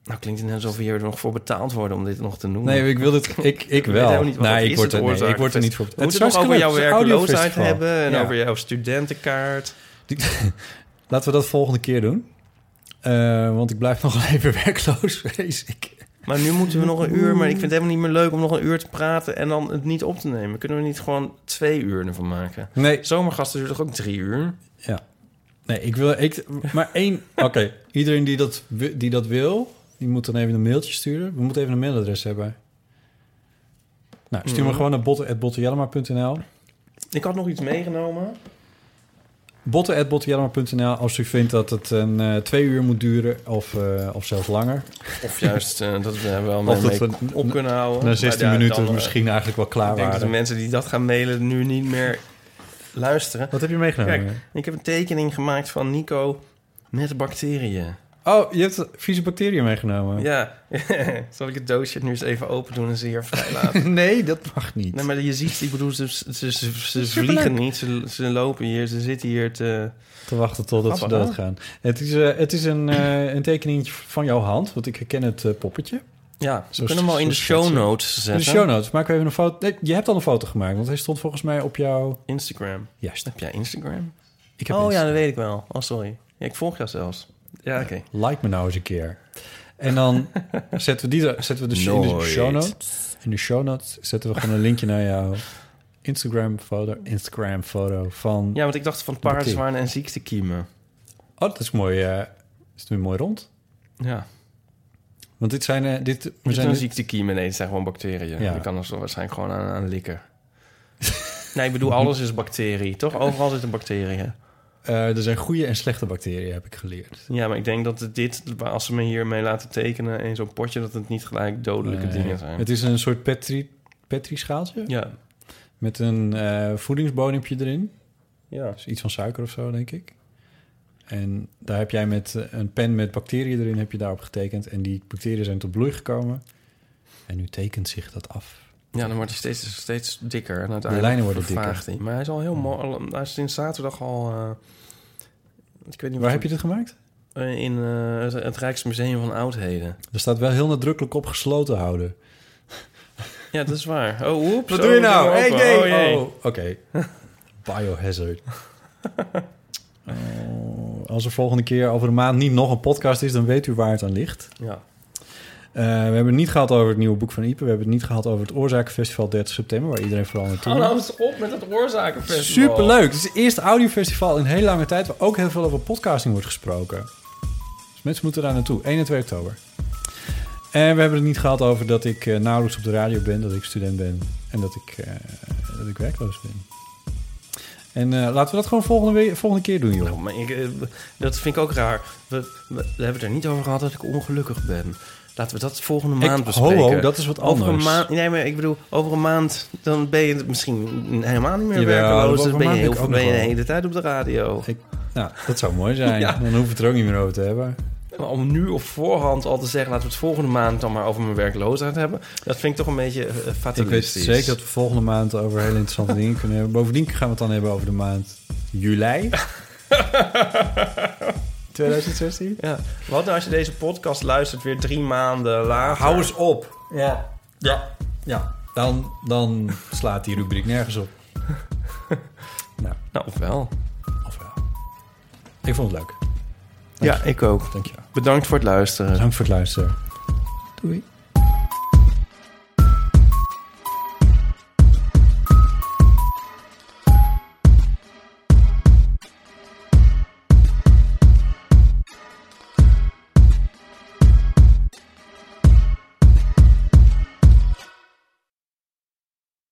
Nou, klinkt het net alsof we hier nog voor betaald worden om dit nog te noemen. Nee, ik wil het. Ik, ik wel. niet nee, ik word, er, nee, ik word er niet voor. We moeten het nog over jouw werkeloosheid hebben en Ja. over jouw studentenkaart. Laten we dat volgende keer doen. Eh, want ik blijf nog even werkloos, vrees ik. Maar nu moeten we nog een uur, maar ik vind het helemaal niet meer leuk om nog een uur te praten en dan het niet op te nemen. Kunnen we niet gewoon twee uur ervan maken? Nee, Zomergasten duurt toch ook drie uur? nee ik wil... Ik, maar één... Oké, iedereen die dat, die dat wil... die moet dan even een mailtje sturen. We moeten even een mailadres hebben. Nou, stuur Mhm. me gewoon naar botten.bottenjellema.nl. Ik had nog iets meegenomen. botten.bottenjellema.nl als u vindt dat het een eh, twee uur moet duren... of, eh, of zelfs langer. Of juist eh, dat we wel Of mee, dat mee we op kunnen houden. Na 16 Maar ja, minuten dan, misschien eigenlijk wel klaar Ik denk dat de mensen die dat gaan mailen nu niet meer luisteren. Wat heb je meegenomen? Kijk, ik heb een tekening gemaakt van Nico met bacteriën. Oh, je hebt vieze bacteriën meegenomen. Ja, zal ik het doosje nu eens even open doen en ze hier vrij laten? Nee, dat mag niet. Nee, maar je ziet, ik bedoel, ze, ze, ze, ze vliegen niet, ze, ze lopen hier, ze zitten hier te... Te wachten totdat ze hè? doodgaan. Het is, eh, het is een, eh een tekeningetje van jouw hand, want ik herken het eh, poppetje. Ja, Zo we kunnen hem al in de show notes In zetten. de show notes maken we even een foto. Nee, je hebt al een foto gemaakt, want hij stond volgens mij op jouw... Instagram. Juist. Heb jij Instagram? Ik heb Oh ja, dat weet ik wel. Oh, sorry. Ja, ik volg jou zelfs. Ja, oké. Like me nou eens een keer. En dan zetten we, die, zetten we de, in de show notes. In de show notes zetten we gewoon een linkje naar jouw Instagram foto. Instagram foto van... Ja, want ik dacht van paardenzwaren en ziektekiemen. Oh, dat is mooi. eh is het weer mooi rond? Ja. Want dit zijn... eh, dit, we zijn dit- ziektekiemen. Nee, het zijn gewoon bacteriën. Ja. Je kan er zo waarschijnlijk gewoon aan, aan likken. nee, ik bedoel, alles is bacterie. Toch? Overal zitten bacteriën. Eh, er zijn goede en slechte bacteriën, heb ik geleerd. Ja, maar ik denk dat dit, als ze me hiermee laten tekenen in zo'n potje, dat het niet gelijk dodelijke Nee, dingen zijn. Het is een soort petri, petri-schaaltje Ja. met een eh voedingsbodempje erin. Ja. Dus iets van suiker of zo, denk ik. En daar heb jij met eh, een pen met bacteriën erin heb je daarop getekend. En die bacteriën zijn tot bloei gekomen. En nu tekent zich dat af. Ja, dan wordt hij steeds, steeds dikker. En uiteindelijk lijnen worden dikker. Hij. Maar hij is al heel mooi. Hij is sinds zaterdag al... eh, ik weet niet Waar heb je dit gemaakt? je In eh, het, het Rijksmuseum van Oudheden. Er staat wel heel nadrukkelijk op gesloten houden. Ja, dat is waar. Oh, oeps. Wat oh, doe je we nou? Hey, nee. Oh. Oh, Oké. Biohazard. Oh, als er volgende keer over een maand niet nog een podcast is, dan weet u waar het aan ligt. Ja. Eh, we hebben het niet gehad over het nieuwe boek van Ipe. We hebben het niet gehad over het Oorzakenfestival 30 september, waar iedereen vooral naartoe Oh, moet. nou op met het oorzakenfestival. Superleuk. Het is het eerste audiofestival in hele lange tijd... waar ook heel veel over podcasting wordt gesproken. Dus mensen moeten daar naartoe. 1 en 2 oktober. En we hebben het niet gehad over dat ik eh, nauwelijks op de radio ben... dat ik student ben en dat ik, eh, dat ik werkloos ben. En eh, laten we dat gewoon volgende, we- volgende keer doen, joh. Nou, maar ik, dat vind ik ook raar. We, we, we hebben het er niet over gehad dat ik ongelukkig ben. Laten we dat volgende maand bespreken. ho, dat is wat Over een anders. maand, nee, maar ik bedoel, over een maand dan ben je misschien helemaal niet meer Jawel, werkeloos. Dan ben je, heel, ben je de hele tijd op de radio. Ik, nou, dat zou mooi zijn. Ja. Dan hoeven we het er ook niet meer over te hebben. Maar om nu op voorhand al te zeggen... laten we het volgende maand dan maar over mijn werkloosheid hebben... dat vind ik toch een beetje eh, Ik weet fatalistisch. zeker dat we volgende maand over hele interessante dingen kunnen hebben. Bovendien gaan we het dan hebben over de maand juli. 2016? Ja. Wat nou als je deze podcast luistert weer drie maanden later? Hou eens op. Ja. Ja. Ja. Dan, dan slaat die rubriek nergens op. nou, Nou, of wel. of wel. Ik vond het leuk. Ja, ik ook. Dankjewel. Bedankt voor het luisteren. Bedankt voor het luisteren. Doei.